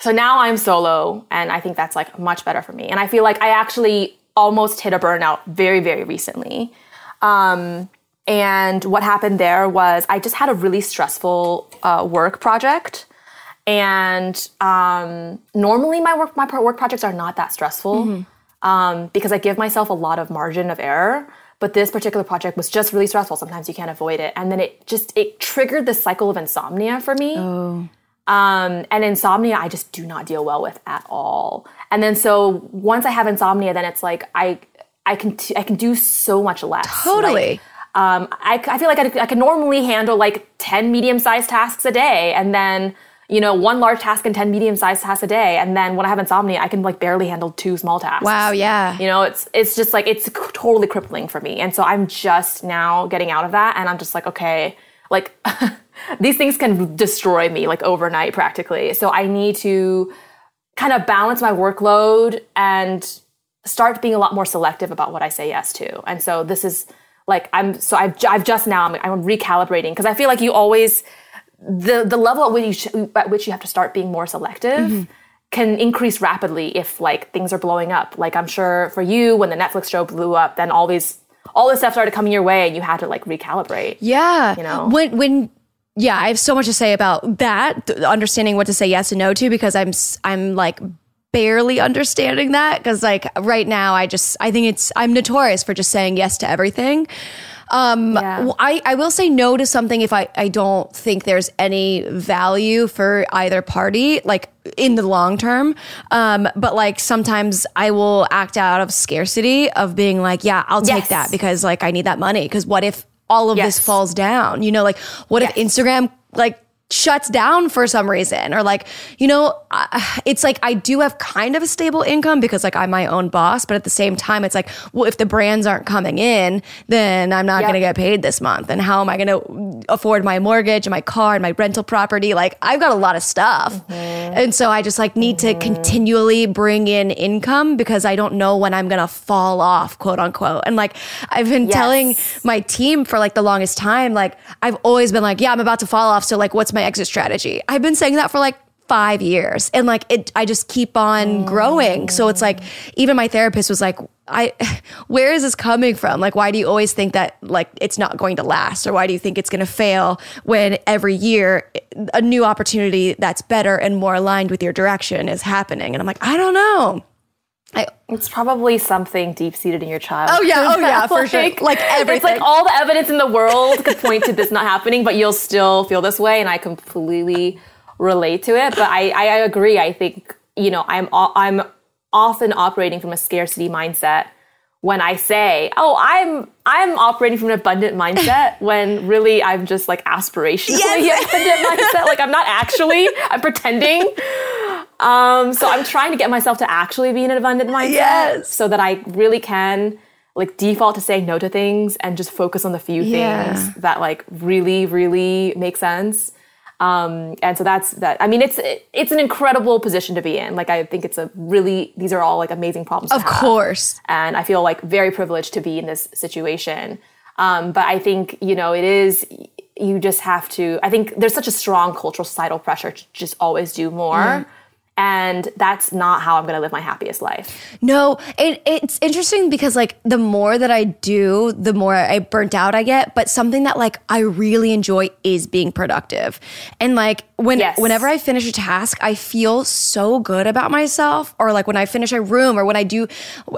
Speaker 3: so now I'm solo and I think that's like much better for me. And I feel like I actually almost hit a burnout very, very recently. Um, and what happened there was I just had a really stressful uh, work project. And um, normally my work my work projects are not that stressful um, because I give myself a lot of margin of error. But this particular project was just really stressful. Sometimes you can't avoid it, and then it just it triggered this cycle of insomnia for me. Um, and insomnia, I just do not deal well with at all. And then so once I have insomnia, then it's like I I can t- I can do so much less.
Speaker 2: Totally.
Speaker 3: Like, um, I, I feel like I, I can normally handle like 10 medium sized tasks a day and then, you know, one large task and 10 medium sized tasks a day. And then when I have insomnia, I can like barely handle two small tasks.
Speaker 2: Wow, yeah.
Speaker 3: You know, it's, it's just like, it's totally crippling for me. And so I'm just now getting out of that. And I'm just like, okay, like these things can destroy me like overnight practically. So I need to kind of balance my workload and start being a lot more selective about what I say yes to. And so this is like I'm so I've I've just now I'm, I'm recalibrating because I feel like you always the the level at which you, at which you have to start being more selective mm-hmm. can increase rapidly if like things are blowing up. Like I'm sure for you when the Netflix show blew up, then all these all this stuff started coming your way and you had to like recalibrate.
Speaker 2: Yeah.
Speaker 3: You know?
Speaker 2: when when yeah, I have so much to say about that, th- understanding what to say yes and no to because I'm I'm like barely understanding that because like right now I just I think it's I'm notorious for just saying yes to everything. Um,
Speaker 3: Yeah.
Speaker 2: I, I will say no to something if I, I don't think there's any value for either party, like in the long term. Um, but like sometimes I will act out of scarcity of being like, yeah, I'll take
Speaker 3: Yes.
Speaker 2: that because like I need that money. Because what if all of this falls down? You know, like what if Instagram like shuts down for some reason or like you know it's like i do have kind of a stable income because like i'm my own boss but at the same time it's like well if the brands aren't coming in then i'm not
Speaker 3: Yep.
Speaker 2: going to get paid this month and how am i going to afford my mortgage and my car and my rental property like i've got a lot of stuff
Speaker 3: Mm-hmm.
Speaker 2: and so i just like need to continually bring in income because i don't know when i'm going to fall off quote unquote and like i've been
Speaker 3: Yes.
Speaker 2: telling my team for like the longest time like i've always been like yeah i'm about to fall off so like what's my exit strategy. I've been saying that for like five years and like it i just keep on growing. So it's like even my therapist was like i where is this coming from? Like why do you always think that like it's not going to last? Or why do you think it's going to fail when every year a new opportunity that's better and more aligned with your direction is happening? And i'm like i don't know I,
Speaker 3: It's probably something deep seated in your child.
Speaker 2: Oh, yeah. Oh, yeah, for sure. Like everything.
Speaker 3: It's like all the evidence in the world could point to this not happening, but you'll still feel this way, and I completely relate to it. But I, I, agree. I think you know I'm I'm often operating from a scarcity mindset when I say, "Oh, I'm I'm operating from an abundant mindset," when really I'm just like aspirationally abundant mindset. Like I'm not actually. I'm pretending. Um, so I'm trying to get myself to actually be in an abundant mindset
Speaker 2: Yes.
Speaker 3: so that I really can like default to saying no to things and just focus on the few
Speaker 2: Yeah.
Speaker 3: things that like really, really make sense. Um, and so that's that. I mean, it's it's an incredible position to be in. Like, I think it's a really these are all like amazing problems.
Speaker 2: of course
Speaker 3: and I feel like very privileged to be in this situation. Um, but I think you know it is. You just have to. I think there's such a strong cultural societal pressure to just always do more. And that's not how I'm going to live my happiest life.
Speaker 2: No, it, it's interesting because like the more that I do, the more I burnt out I get. But something that like I really enjoy is being productive. And like when
Speaker 3: Yes.
Speaker 2: whenever I finish a task, I feel so good about myself. Or like when I finish a room, or when I do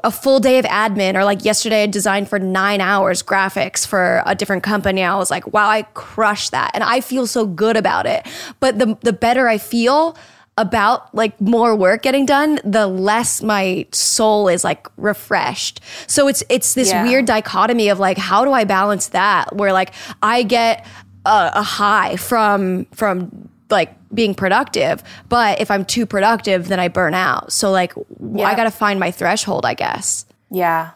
Speaker 2: a full day of admin, or like yesterday I designed for nine hours graphics for a different company. I was like, wow, I crushed that, and I feel so good about it. But the the better I feel about like more work getting done, the less my soul is like refreshed. So it's it's this
Speaker 3: Yeah.
Speaker 2: weird dichotomy of like how do I balance that where like I get a, a high from from like being productive, but if I'm too productive, then I burn out. So like I got to find my threshold, I guess.
Speaker 3: Yeah.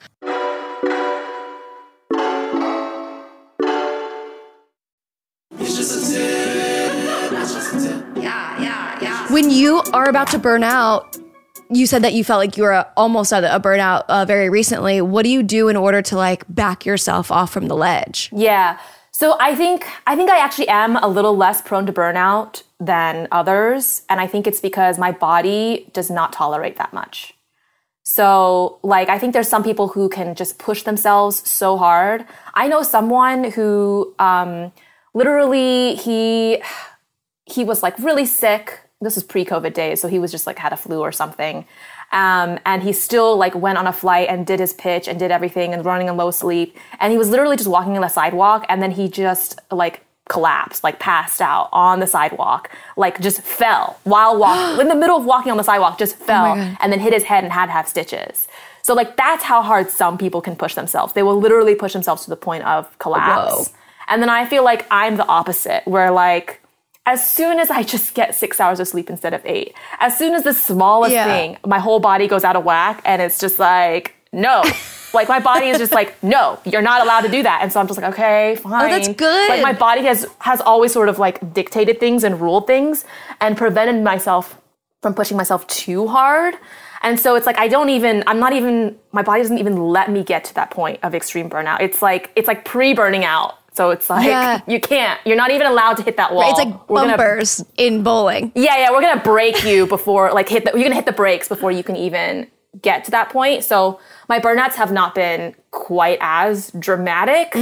Speaker 2: When you are about to burn out, you said that you felt like you were almost at a burnout uh, very recently. What do you do in order to like back yourself off from the ledge?
Speaker 3: Yeah. So I think I think I actually am a little less prone to burnout than others, and I think it's because my body does not tolerate that much. So, like, I think there's some people who can just push themselves so hard. I know someone who, um, literally, he he was like really sick. This was pre-COVID days, so he was just like had a flu or something. Um, and he still like went on a flight and did his pitch and did everything and running on low sleep. And he was literally just walking on the sidewalk, and then he just like collapsed, like passed out on the sidewalk, like just fell while walking in the middle of walking on the sidewalk, just fell
Speaker 2: God.
Speaker 3: and then hit his head and had to have stitches. So like that's how hard some people can push themselves. They will literally push themselves to the point of collapse.
Speaker 2: Whoa.
Speaker 3: And then I feel like I'm the opposite, where like as soon as I just get six hours of sleep instead of eight, as soon as the smallest
Speaker 2: Yeah.
Speaker 3: thing, my whole body goes out of whack and it's just like, no. like my body is just like, no, you're not allowed to do that. And so I'm just like, okay, fine.
Speaker 2: Oh, that's good.
Speaker 3: Like my body has has always sort of like dictated things and ruled things and prevented myself from pushing myself too hard. And so it's like I don't even I'm not even my body doesn't even let me get to that point of extreme burnout. It's like it's like pre-burning out. So it's like
Speaker 2: Yeah.
Speaker 3: you can't. You're not even allowed to hit that wall.
Speaker 2: It's like
Speaker 3: We're gonna-
Speaker 2: bumpers in bowling.
Speaker 3: yeah, yeah, we're gonna break you before like hit the you're gonna hit the brakes before you can even get to that point. So my burnouts have not been quite as dramatic,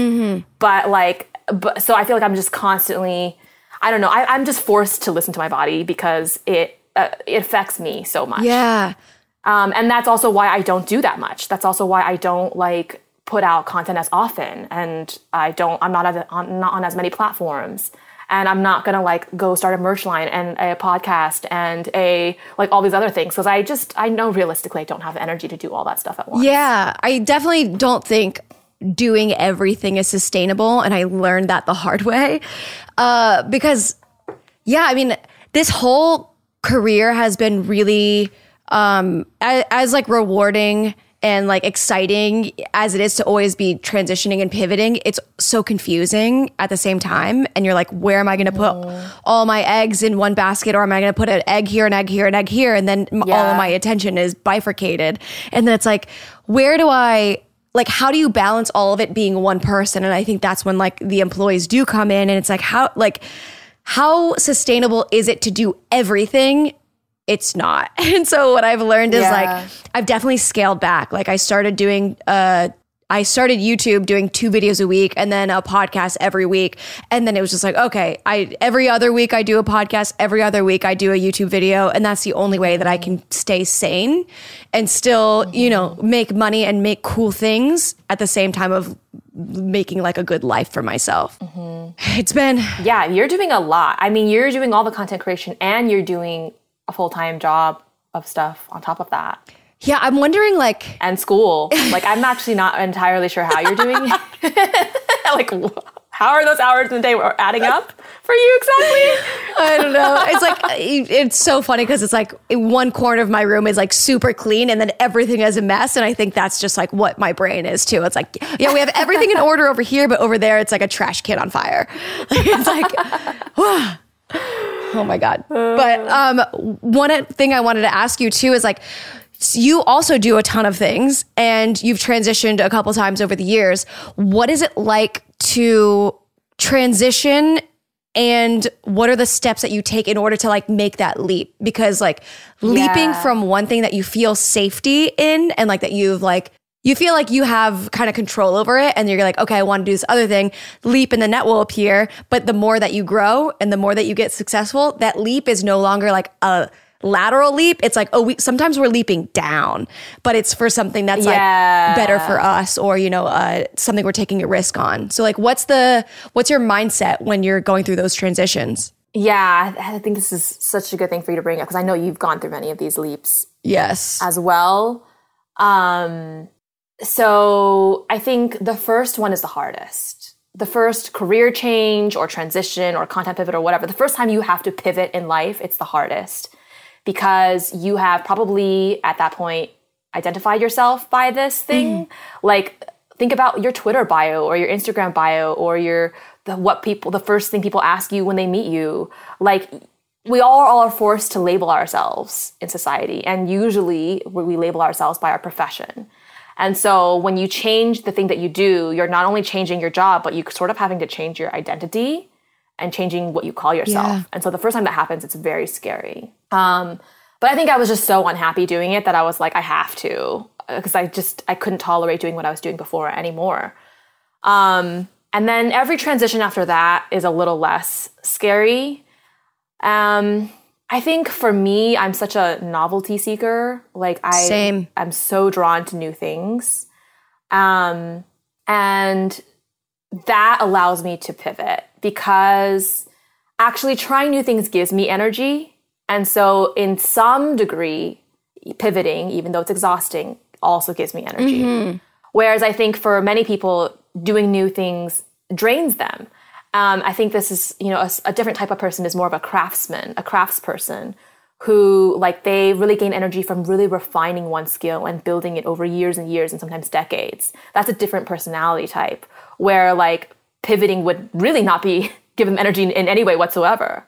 Speaker 3: but like but so I feel like I'm just constantly I don't know, I, I'm just forced to listen to my body because it uh, it affects me so much.
Speaker 2: Yeah.
Speaker 3: Um, and that's also why I don't do that much. That's also why I don't like put out content as often, and I don't. I'm not at, on, not on as many platforms, and I'm not gonna like go start a merch line and a podcast and a like all these other things because I just I know realistically I don't have the energy to do all that stuff at once.
Speaker 2: Yeah, I definitely don't think doing everything is sustainable, and I learned that the hard way. Uh, because, yeah, I mean, this whole career has been really um, as, as like rewarding and like exciting as it is to always be transitioning and pivoting. It's so confusing at the same time, and you're like, where am I going to put all my eggs in one basket, or am I going to put an egg here, an egg here, an egg here, and then m- all of my attention is bifurcated. And then it's like, where do I like how do you balance all of it being one person? And I think that's when like the employees do come in and it's like how like how sustainable is it to do everything? It's not. And so what I've learned is
Speaker 3: Yeah.
Speaker 2: like I've definitely scaled back. Like I started doing uh I started YouTube doing two videos a week and then a podcast every week. And then it was just like, okay, I every other week I do a podcast, every other week I do a YouTube video, and that's the only way that I can stay sane and still, you know, make money and make cool things at the same time of making like a good life for myself. It's been
Speaker 3: Yeah, you're doing a lot. I mean, you're doing all the content creation and you're doing a full time job of stuff on top of that.
Speaker 2: yeah, I'm wondering like
Speaker 3: and school. Like I'm actually not entirely sure how you're doing. like how are those hours in the day adding up for you exactly?
Speaker 2: I don't know. It's like it's so funny because it's like one corner of my room is like super clean, and then everything is a mess. And I think that's just like what my brain is too. It's like yeah, we have everything in order over here, but over there it's like a trash can on fire. it's like. Oh my god! But um, one thing I wanted to ask you too is like, you also do a ton of things, and you've transitioned a couple times over the years. What is it like to transition and what are the steps that you take in order to like make that leap because like leaping
Speaker 3: Yeah.
Speaker 2: from one thing that you feel safety in and like that you've like you feel like you have kind of control over it and you're like okay i want to do this other thing. Leap and the net will appear but the more that you grow and the more that you get successful that leap is no longer like a lateral leap. It's like oh we sometimes we're leaping down but it's for something that's
Speaker 3: Yeah.
Speaker 2: like better for us or you know uh, something we're taking a risk on. So like what's the what's your mindset when you're going through those transitions?
Speaker 3: Yeah, I I think this is such a good thing for you to bring up because I know you've gone through many of these leaps
Speaker 2: yes.
Speaker 3: as well. Um, so I think the first one is the hardest. The first career change or transition or content pivot or whatever, the first time you have to pivot in life, it's the hardest because you have probably at that point identified yourself by this thing. Mm-hmm. Like think about your Twitter bio or your Instagram bio or your the what people the first thing people ask you when they meet you. Like we all are forced to label ourselves in society and usually we label ourselves by our profession. And so when you change the thing that you do, you're not only changing your job, but you're sort of having to change your identity and changing what you call yourself.
Speaker 2: Yeah.
Speaker 3: And so the first time that happens, it's very scary. Um, but I think I was just so unhappy doing it that I was like, I have to, because I just I couldn't tolerate doing what I was doing before anymore. Um, and then every transition after that is a little less scary. Um, I think for me, I'm such a novelty seeker. Like I,
Speaker 2: Same.
Speaker 3: I'm so drawn to new things, um, and that allows me to pivot because actually trying new things gives me energy. And so, in some degree, pivoting, even though it's exhausting, also gives me energy. Whereas I think for many people, doing new things drains them. Um, I think this is, you know, a, a different type of person is more of a craftsman, a craftsperson who, like, they really gain energy from really refining one skill and building it over years and years and sometimes decades. That's a different personality type where, like, pivoting would really not be give them energy in, in any way whatsoever.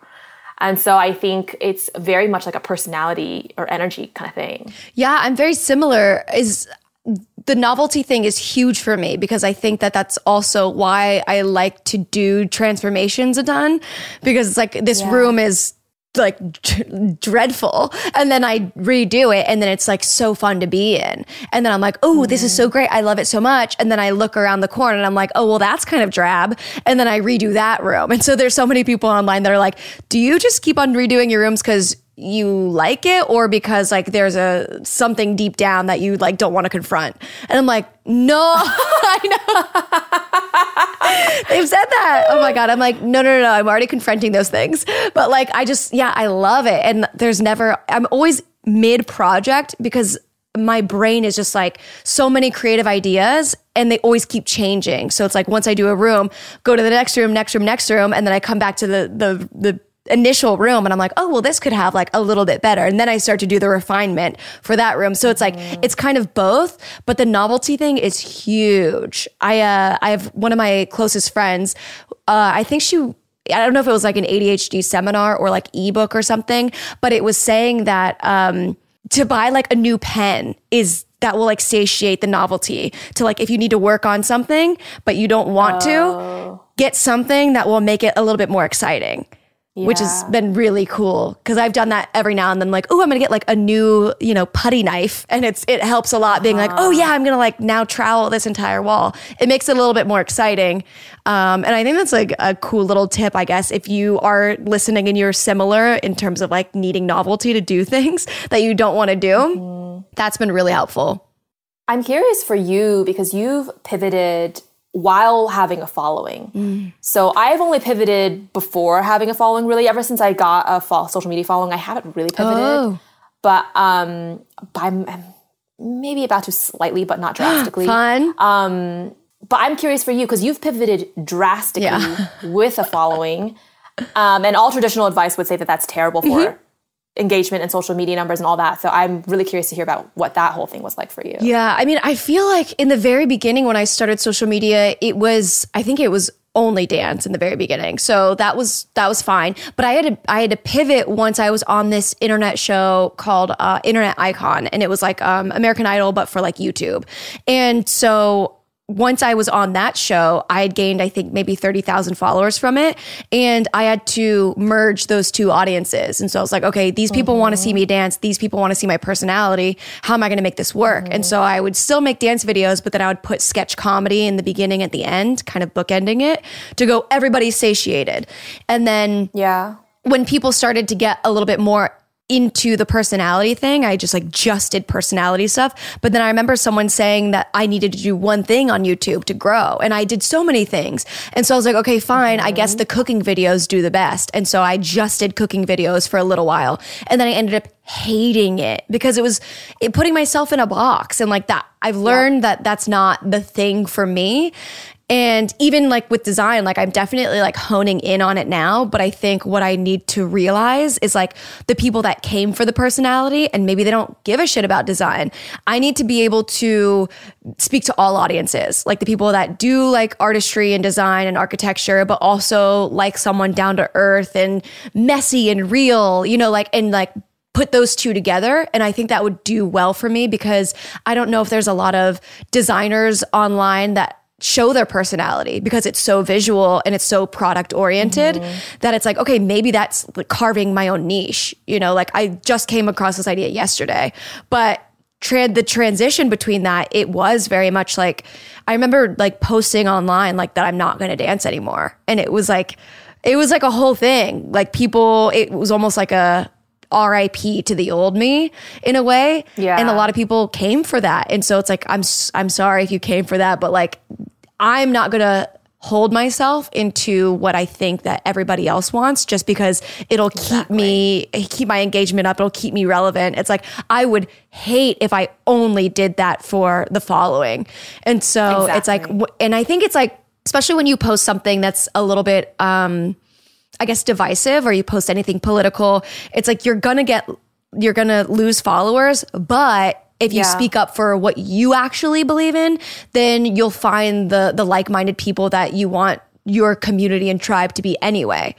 Speaker 3: And so I think it's very much like a personality or energy kind of thing.
Speaker 2: Yeah, I'm very similar. Is the novelty thing is huge for me because I think that that's also why I like to do transformations a ton because it's like this room is like d- dreadful and then I redo it and then it's like so fun to be in. And then I'm like oh this is so great. I love it so much. And then I look around the corner and I'm like oh well that's kind of drab. And then I redo that room. And so there's so many people online that are like do you just keep on redoing your rooms because you like it or because like there's a something deep down that you like don't want to confront. And i'm like no i know. They've said that. Oh my god. I'm like no no no no. I'm already confronting those things. But like i just yeah i love it. And there's never i'm always mid project because my brain is just like so many creative ideas and they always keep changing. So it's like once I do a room, go to the next room, next room, next room, and then I come back to the the the initial room and I'm like, oh well this could have like a little bit better. And then I start to do the refinement for that room. So it's like it's kind of both, but the novelty thing is huge. I uh I have one of my closest friends, uh I think she I don't know if it was like an ADHD seminar or like ebook or something, but it was saying that um, to buy like a new pen is that will like satiate the novelty. To like if you need to work on something but you don't want to, get something that will make it a little bit more exciting. Which has been really cool because I've done that every now and then. Like, oh, I'm gonna get like a new, you know, putty knife, and it's it helps a lot. Being like, oh yeah, I'm gonna like now trowel this entire wall. It makes it a little bit more exciting, um, and I think that's like a cool little tip, I guess, if you are listening and you're similar in terms of like needing novelty to do things that you don't want to do. That's been really helpful.
Speaker 3: I'm curious for you because you've pivoted while having a following. So I've only pivoted before having a following, really. Ever since I got a fo- social media following, I haven't really pivoted.
Speaker 2: Oh.
Speaker 3: But um, I'm, maybe about to slightly, but not drastically.
Speaker 2: Fun.
Speaker 3: but I'm curious for you because you've pivoted drastically
Speaker 2: Yeah.
Speaker 3: with a following, um, and all traditional advice would say that that's terrible for
Speaker 2: Mm-hmm.
Speaker 3: Engagement and social media numbers and all that. So I'm really curious to hear about what that whole thing was like for you.
Speaker 2: Yeah, I mean, I feel like in the very beginning when I started social media, it was I think it was only dance in the very beginning. So that was that was fine. But I had to I had to pivot once I was on this internet show called uh, Internet Icon, and it was like um, American Idol, but for like YouTube. And so once I was on that show, I had gained, I think, maybe 30,000 followers from it. And I had to merge those two audiences. And so I was like, okay, these people want to see me dance. These people want to see my personality. How am I going to make this work? And so I would still make dance videos, but then I would put sketch comedy in the beginning, at the end, kind of bookending it to go, everybody's satiated. And then
Speaker 3: Yeah.
Speaker 2: when people started to get a little bit more into the personality thing, I just like just did personality stuff. But then I remember someone saying that I needed to do one thing on YouTube to grow. And I did so many things. And so I was like, okay, fine. I guess mm-hmm. the cooking videos do the best. And so I just did cooking videos for a little while. And then I ended up hating it because it was it, putting myself in a box and like that. I've learned that that's not the thing for me. And even like with design, like I'm definitely like honing in on it now. But I think what I need to realize is like the people that came for the personality and maybe they don't give a shit about design. I need to be able to speak to all audiences, like the people that do like artistry and design and architecture, but also like someone down to earth and messy and real, you know, like, and like, put those two together and i think that would do well for me because i don't know if there's a lot of designers online that show their personality because it's so visual and it's so product oriented mm-hmm. that it's like okay maybe that's like carving my own niche you know like i just came across this idea yesterday but tra- the transition between that it was very much like i remember like posting online like that i'm not going to dance anymore and it was like it was like a whole thing like people it was almost like a RIP to the old me in a way.
Speaker 3: Yeah.
Speaker 2: And a lot of people came for that. And so it's like, I'm, I'm sorry if you came for that, but like, I'm not going to hold myself into what I think that everybody else wants just because it'll keep me, keep my engagement up. It'll keep me relevant. It's like, I would hate if I only did that for the following. And so it's like, and I think it's like, especially when you post something that's a little bit, um, I guess divisive or you post anything political, it's like you're gonna get you're gonna lose followers, but if you
Speaker 3: Yeah.
Speaker 2: speak up for what you actually believe in, then you'll find the the like-minded people that you want your community and tribe to be anyway.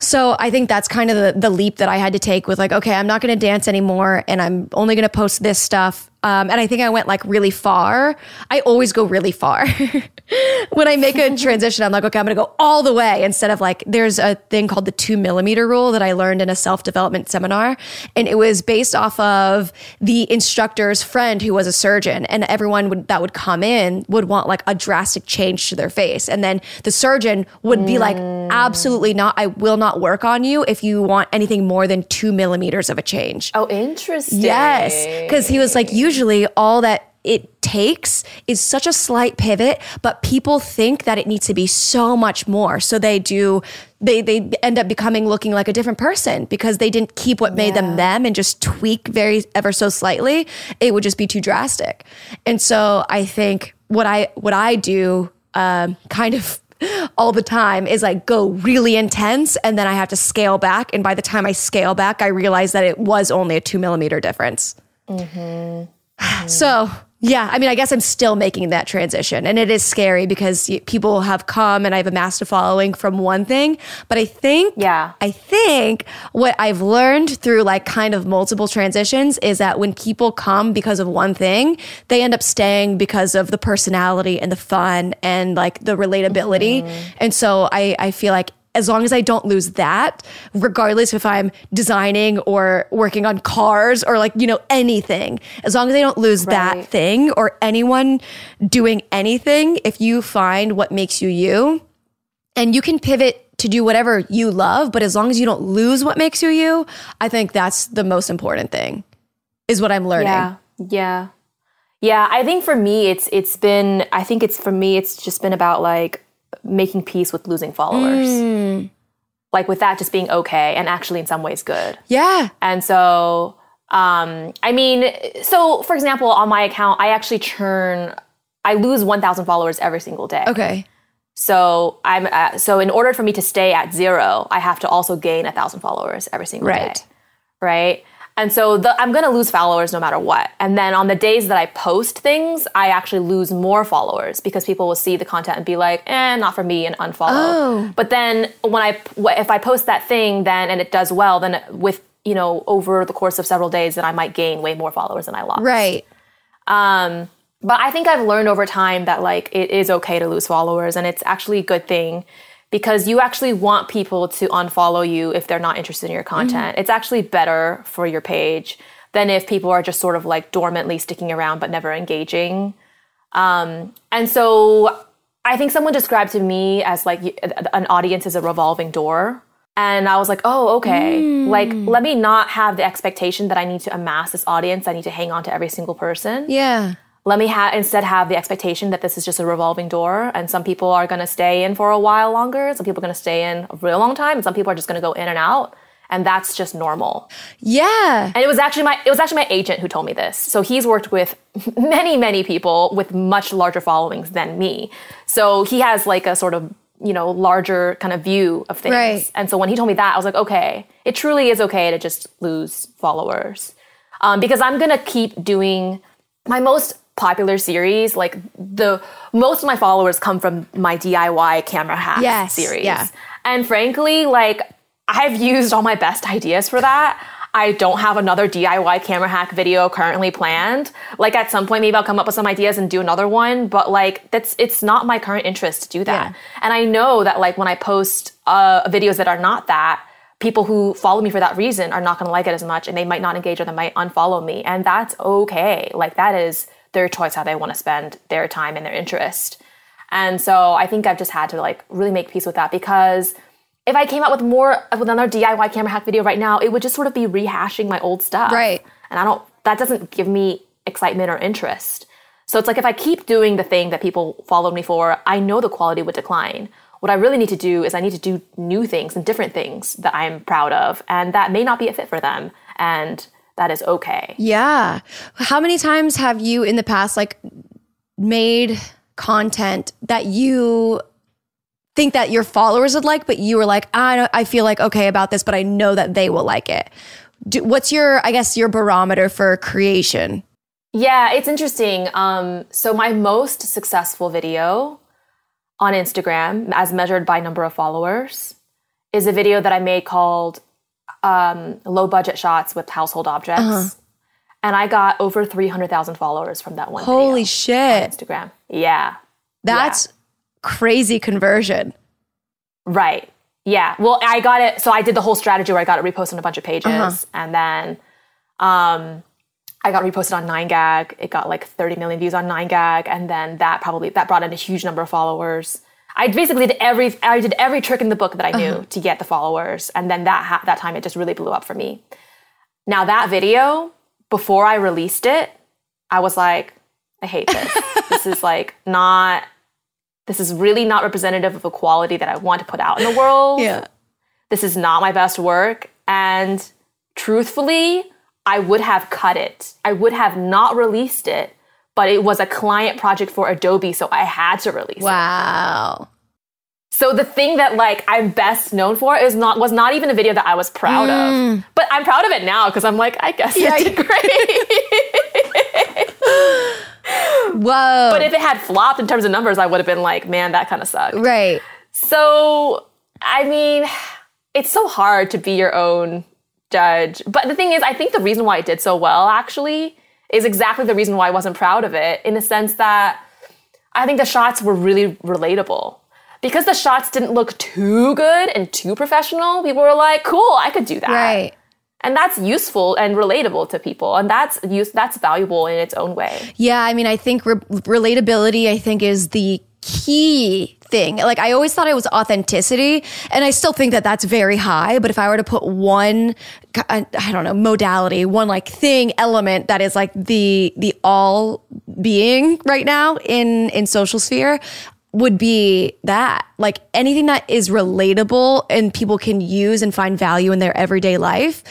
Speaker 2: So I think that's kind of the, the leap that I had to take with like, okay, I'm not going to dance anymore and I'm only going to post this stuff. Um, and I think I went like really far. I always go really far. when I make a transition, I'm like, okay, I'm going to go all the way instead of like, there's a thing called the two millimeter rule that I learned in a self development seminar. And it was based off of the instructor's friend who was a surgeon. And everyone would, that would come in would want like a drastic change to their face. And then the surgeon would be like, absolutely not. I will not work on you if you want anything more than two millimeters of a change.
Speaker 3: Oh, interesting.
Speaker 2: Yes. Because he was like, usually all that it takes is such a slight pivot, but people think that it needs to be so much more. So they do, they, they end up becoming looking like a different person because they didn't keep what made them them and just tweak very ever so slightly. It would just be too drastic. And so I think what I, what I do, um, kind of all the time is like go really intense and then I have to scale back. And by the time I scale back, I realize that it was only a two millimeter difference. Mm. So, yeah, I mean, I guess I'm still making that transition. And it is scary because people have come and I've amassed a following from one thing. But I think,
Speaker 3: Yeah.
Speaker 2: I think what I've learned through like kind of multiple transitions is that when people come because of one thing, they end up staying because of the personality and the fun and like the relatability. Mm-hmm. And so I, I feel like as long as I don't lose that, regardless if I'm designing or working on cars or like, you know, anything, as long as I don't lose that thing or anyone doing anything, if you find what makes you you, and you can pivot to do whatever you love, but as long as you don't lose what makes you you, I think that's the most important thing, is what I'm learning.
Speaker 3: Yeah. Yeah. Yeah, I think for me it's it's been I think it's for me it's just been about like making peace with losing followers.
Speaker 2: Mm.
Speaker 3: Like with that just being okay and actually in some ways good.
Speaker 2: Yeah.
Speaker 3: And so, um, I mean, so for example, on my account, I actually churn, I lose 1,000 followers every single day.
Speaker 2: Okay.
Speaker 3: So I'm, uh, so in order for me to stay at zero, I have to also gain a thousand followers every single
Speaker 2: Right.
Speaker 3: day. Right. And so the, I'm going to lose followers no matter what. And then on the days that I post things, I actually lose more followers because people will see the content and be like, eh, not for me and unfollow.
Speaker 2: Oh.
Speaker 3: But then when I, if I post that thing then and it does well, then with, you know, over the course of several days, then I might gain way more followers than I lost.
Speaker 2: Right.
Speaker 3: Um, But I think I've learned over time that like it is okay to lose followers and it's actually a good thing because you actually want people to unfollow you if they're not interested in your content. It's actually better for your page than if people are just sort of like dormantly sticking around but never engaging. Um, and so I think someone described to me as like an audience is a revolving door. And I was like, oh, okay. Like, let me not have the expectation that I need to amass this audience. I need to hang on to every single person
Speaker 2: Yeah.
Speaker 3: Let me ha- instead have the expectation that this is just a revolving door and some people are going to stay in for a while longer some people are going to stay in a real long time and some people are just going to go in and out and that's just normal.
Speaker 2: Yeah.
Speaker 3: and it was actually my it was actually my agent who told me this. So he's worked with many many people with much larger followings than me. So he has like a sort of you know larger kind of view of things.
Speaker 2: Right.
Speaker 3: and so when he told me that i was like okay it truly is okay to just lose followers. Um, because i'm gonna keep doing my most popular series like the most of my followers come from my diy camera hack
Speaker 2: Yes,
Speaker 3: series
Speaker 2: yeah.
Speaker 3: and frankly like i've used all my best ideas for that I don't have another DIY camera hack video currently planned. Like at some point, maybe I'll come up with some ideas and do another one. But like that's it's not my current interest to do that.
Speaker 2: Yeah.
Speaker 3: And I know that like when I post uh, videos that are not that, people who follow me for that reason are not going to like it as much, and they might not engage or they might unfollow me, and that's okay. Like that is their choice how they want to spend their time and their interest. And so I think I've just had to like really make peace with that because if I came out with more with another DIY camera hack video right now, it would just sort of be rehashing my old stuff.
Speaker 2: Right.
Speaker 3: And I don't that doesn't give me excitement or interest. So it's like if I keep doing the thing that people followed me for, I know the quality would decline. What I really need to do is I need to do new things and different things that I'm proud of, and that may not be a fit for them, and that is okay.
Speaker 2: Yeah. How many times have you in the past like made content that you think that your followers would like, but you were like, I I feel like okay about this, but I know that they will like it. Do, what's your, I guess, your barometer for creation?
Speaker 3: Yeah, it's interesting. Um, so my most successful video on Instagram, as measured by number of followers, is a video that I made called um, "Low Budget Shots with Household Objects,"
Speaker 2: Uh-huh.
Speaker 3: and I got over three hundred thousand followers from that one.
Speaker 2: Holy shit.
Speaker 3: on Instagram. Yeah,
Speaker 2: That's crazy conversion.
Speaker 3: Right. Yeah. Well, I got it. So I did the whole strategy where I got it reposted on a bunch of pages,
Speaker 2: Uh-huh.
Speaker 3: and then um, I got reposted on 9gag. It got like 30 million views on 9gag, and then that probably that brought in a huge number of followers. I basically did every I did every trick in the book that I knew uh-huh. to get the followers, and then that ha- that time it just really blew up for me. Now that video, before I released it, I was like, I hate this. this is like not. This is really not representative of the quality that I want to put out in the world. Yeah. This is not my best work. And truthfully, I would have cut it. I would have not released it, but it was a client project for Adobe, so I had to release it.
Speaker 2: Wow.
Speaker 3: So the thing that like I'm best known for is not was not even a video that I was proud of. Mm. But I'm proud of it now because I'm like, I guess I did great.
Speaker 2: Whoa.
Speaker 3: but if it had flopped in terms of numbers, I would have been like, man, that kind of sucked.
Speaker 2: right.
Speaker 3: So, I mean, it's so hard to be your own judge. But the thing is, I think the reason why it did so well actually is exactly the reason why I wasn't proud of it in the sense that I think the shots were really relatable. Because the shots didn't look too good and too professional, people were like, cool, I could do that.
Speaker 2: Right.
Speaker 3: And that's useful and relatable to people. And that's use that's valuable in its own way.
Speaker 2: Yeah, I mean, I think re- relatability, I think, is the key thing. Like, I always thought it was authenticity, and I still think that that's very high. But if I were to put one, I uh, I don't know, modality, one like thing, element that is like the the all being right now in in social sphere would be that like anything that is relatable and people can use and find value in their everyday life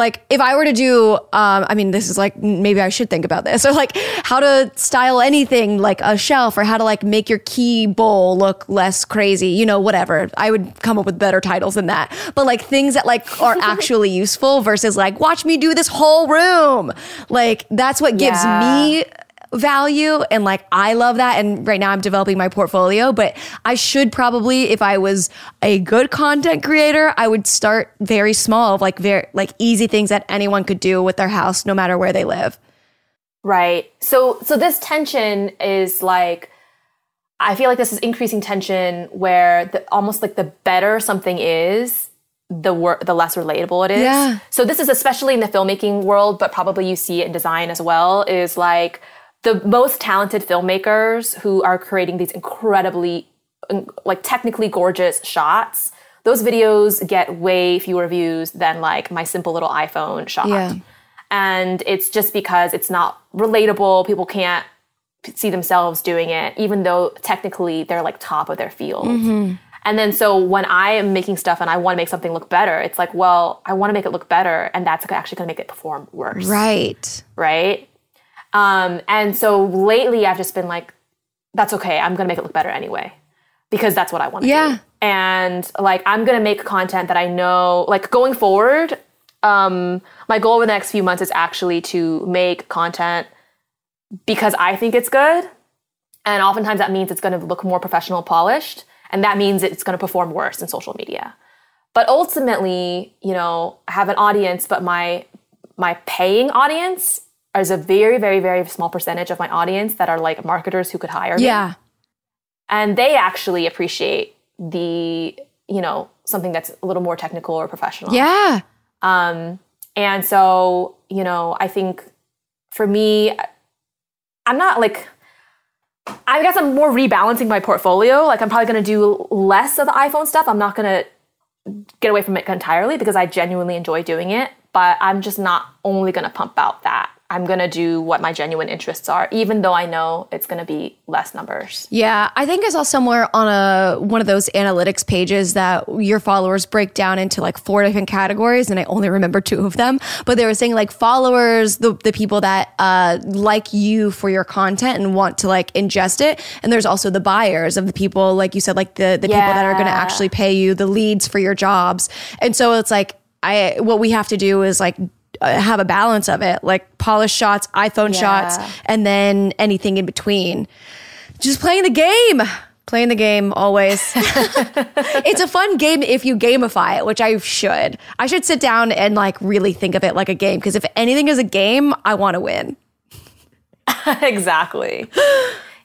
Speaker 2: like if i were to do um i mean this is like maybe i should think about this. Or like how to style anything like a shelf or how to like make your key bowl look less crazy you know whatever. I would come up with better titles than that. But like things that like are actually useful versus like watch me do this whole room. Like that's what gives
Speaker 3: Yeah.
Speaker 2: me value and like I love that and right now I'm developing my portfolio but I should probably if I was a good content creator I would start very small like very like easy things that anyone could do with their house no matter where they live.
Speaker 3: Right. So so this tension is like I feel like this is increasing tension where the, almost like the better something is, the wor- the less relatable it is.
Speaker 2: Yeah.
Speaker 3: So this is especially in the filmmaking world, but probably you see it in design as well. Is like the most talented filmmakers who are creating these incredibly like technically gorgeous shots. Those videos get way fewer views than like my simple little iPhone shot.
Speaker 2: Yeah.
Speaker 3: And it's just because it's not relatable. People can't see themselves doing it, even though technically they're like top of their field. Mm-hmm. And then so when I am making stuff and I want to make something look better, it's like, well, I want to make it look better, and that's actually going to make it perform worse
Speaker 2: Right.
Speaker 3: right? Um, and so lately, I've just been like, that's okay. I'm gonna make it look better anyway, because that's what I want to
Speaker 2: Yeah.
Speaker 3: do. And like, I'm gonna make content that I know, like going forward. Um, my goal over the next few months is actually to make content because I think it's good, and oftentimes that means it's gonna look more professional, polished, and that means it's gonna perform worse in social media. But ultimately, you know, I have an audience, but my my paying audience is a very, very, very small percentage of my audience that are like marketers who could hire me.
Speaker 2: Yeah.
Speaker 3: And they actually appreciate the, you know, something that's a little more technical or professional.
Speaker 2: Yeah.
Speaker 3: Um, and so, you know, I think for me, I'm not like, I guess I'm more rebalancing my portfolio. Like, I'm probably going to do less of the iPhone stuff. I'm not going to get away from it entirely because I genuinely enjoy doing it. But I'm just not only going to pump out that. I'm going to do what my genuine interests are, even though I know it's going to be less numbers.
Speaker 2: Yeah, I think I saw somewhere on a one of those analytics pages that your followers break down into like four different categories, and I only remember two of them. But they were saying like followers, the the people that uh, like you for your content and want to like ingest it, and there's also the buyers of the people, like you said, like the the people that are going to actually pay you, the leads for your jobs, and so it's like I what we have to do is like Uh, have a balance of it, like polished shots, iPhone shots, and then anything in between. Just playing the game. Playing the game always. It's a fun game if you gamify it which i should. I should sit down and like really think of it like a game because if anything is a game i want to win.
Speaker 3: Exactly.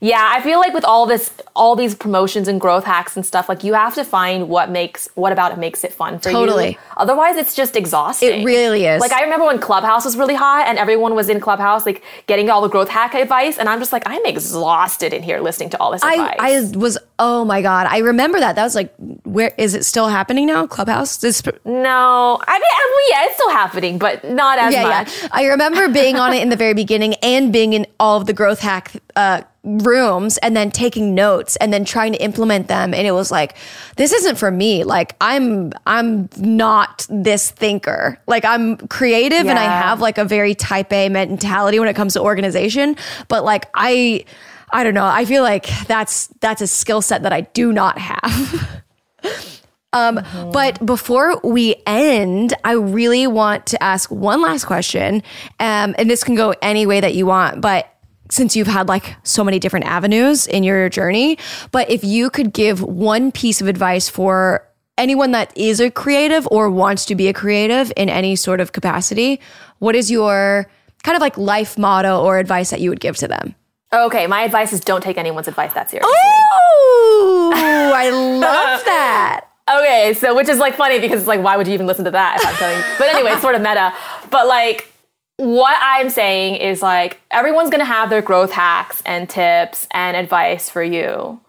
Speaker 3: Yeah, I feel like with all this, all these promotions and growth hacks and stuff, like you have to find what makes, what about it makes it fun for
Speaker 2: Totally.
Speaker 3: you. Otherwise, it's just exhausting.
Speaker 2: it really is
Speaker 3: Like I remember when Clubhouse was really hot and everyone was in Clubhouse, like getting all the growth hack advice, and I'm just like, I'm exhausted in here listening to all this
Speaker 2: I,
Speaker 3: advice.
Speaker 2: I was oh my god i remember that that was like where is it still happening now clubhouse This-
Speaker 3: no, I mean, well, yeah, it's still happening, but not as
Speaker 2: yeah,
Speaker 3: much.
Speaker 2: yeah. I remember being on it in the very beginning and being in all of the growth hack uh, rooms and then taking notes and then trying to implement them. And it was like, this isn't for me. Like I'm, I'm not this thinker. Like I'm creative and I have like a very type A mentality when it comes to organization. But like I, I don't know. I feel like that's that's a skill set that I do not have. Um, But before we end, I really want to ask one last question. Um, and this can go any way that you want, but since you've had like so many different avenues in your journey, but if you could give one piece of advice for anyone that is a creative or wants to be a creative in any sort of capacity, what is your kind of like life motto or advice that you would give to them?
Speaker 3: Okay, my advice is don't take anyone's advice that seriously.
Speaker 2: Oh, I love that.
Speaker 3: Okay, so which is like funny because it's like, why would you even listen to that if I'm telling? you, But anyway, it's sort of meta. But like, what I'm saying is like, everyone's gonna have their growth hacks and tips and advice for you,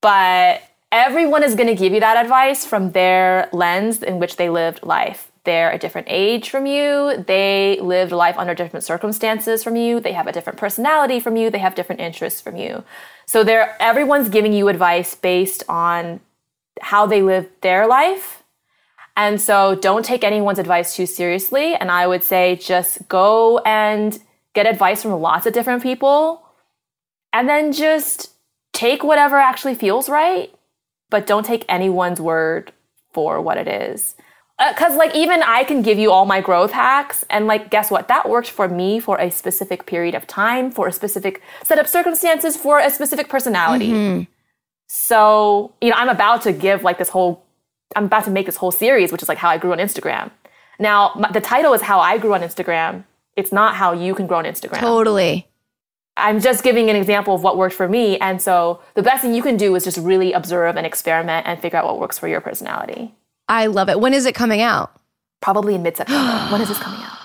Speaker 3: but everyone is gonna give you that advice from their lens in which they lived life. They're a different age from you. They lived life under different circumstances from you. They have a different personality from you. They have different interests from you. So they're everyone's giving you advice based on how they lived their life. And so don't take anyone's advice too seriously. And I would say just go and get advice from lots of different people and then just take whatever actually feels right, but don't take anyone's word for what it is. Uh, because, like, even I can give you all my growth hacks, and, like, guess what? That worked for me for a specific period of time, for a specific set of circumstances, for a specific personality. Mm-hmm. So, you know, I'm about to give like this whole, I'm about to make this whole series, which is like how I grew on Instagram. Now, my, the title is How I Grew on Instagram, It's not how you can grow on Instagram.
Speaker 2: Totally.
Speaker 3: I'm just giving an example of what worked for me. And so the best thing you can do is just really observe and experiment and figure out what works for your personality.
Speaker 2: I love it. When is it coming out?
Speaker 3: Probably in mid September. when is this coming out?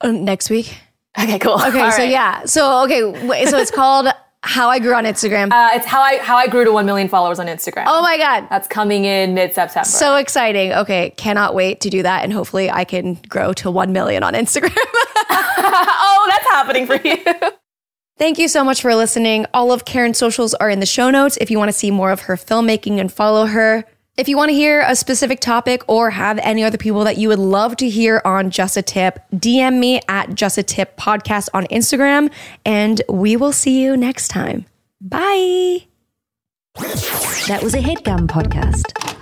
Speaker 2: Uh, next week.
Speaker 3: Okay, cool.
Speaker 2: Okay,
Speaker 3: All
Speaker 2: so
Speaker 3: right.
Speaker 2: yeah. So okay, so it's called How I Grew on Instagram.
Speaker 3: Uh, it's how I how I grew to one million followers on Instagram.
Speaker 2: oh my god.
Speaker 3: That's coming in mid September.
Speaker 2: So exciting. Okay, cannot wait to do that and hopefully I can grow to 1 million on Instagram.
Speaker 3: oh, that's happening for you.
Speaker 2: Thank you so much for listening. All of Karen's socials are in the show notes if you want to see more of her filmmaking and follow her. If you want to hear a specific topic or have any other people that you would love to hear on Just a Tip, DM me at Just a Tip podcast on Instagram, and we will see you next time. Bye.
Speaker 6: That was a headgum podcast.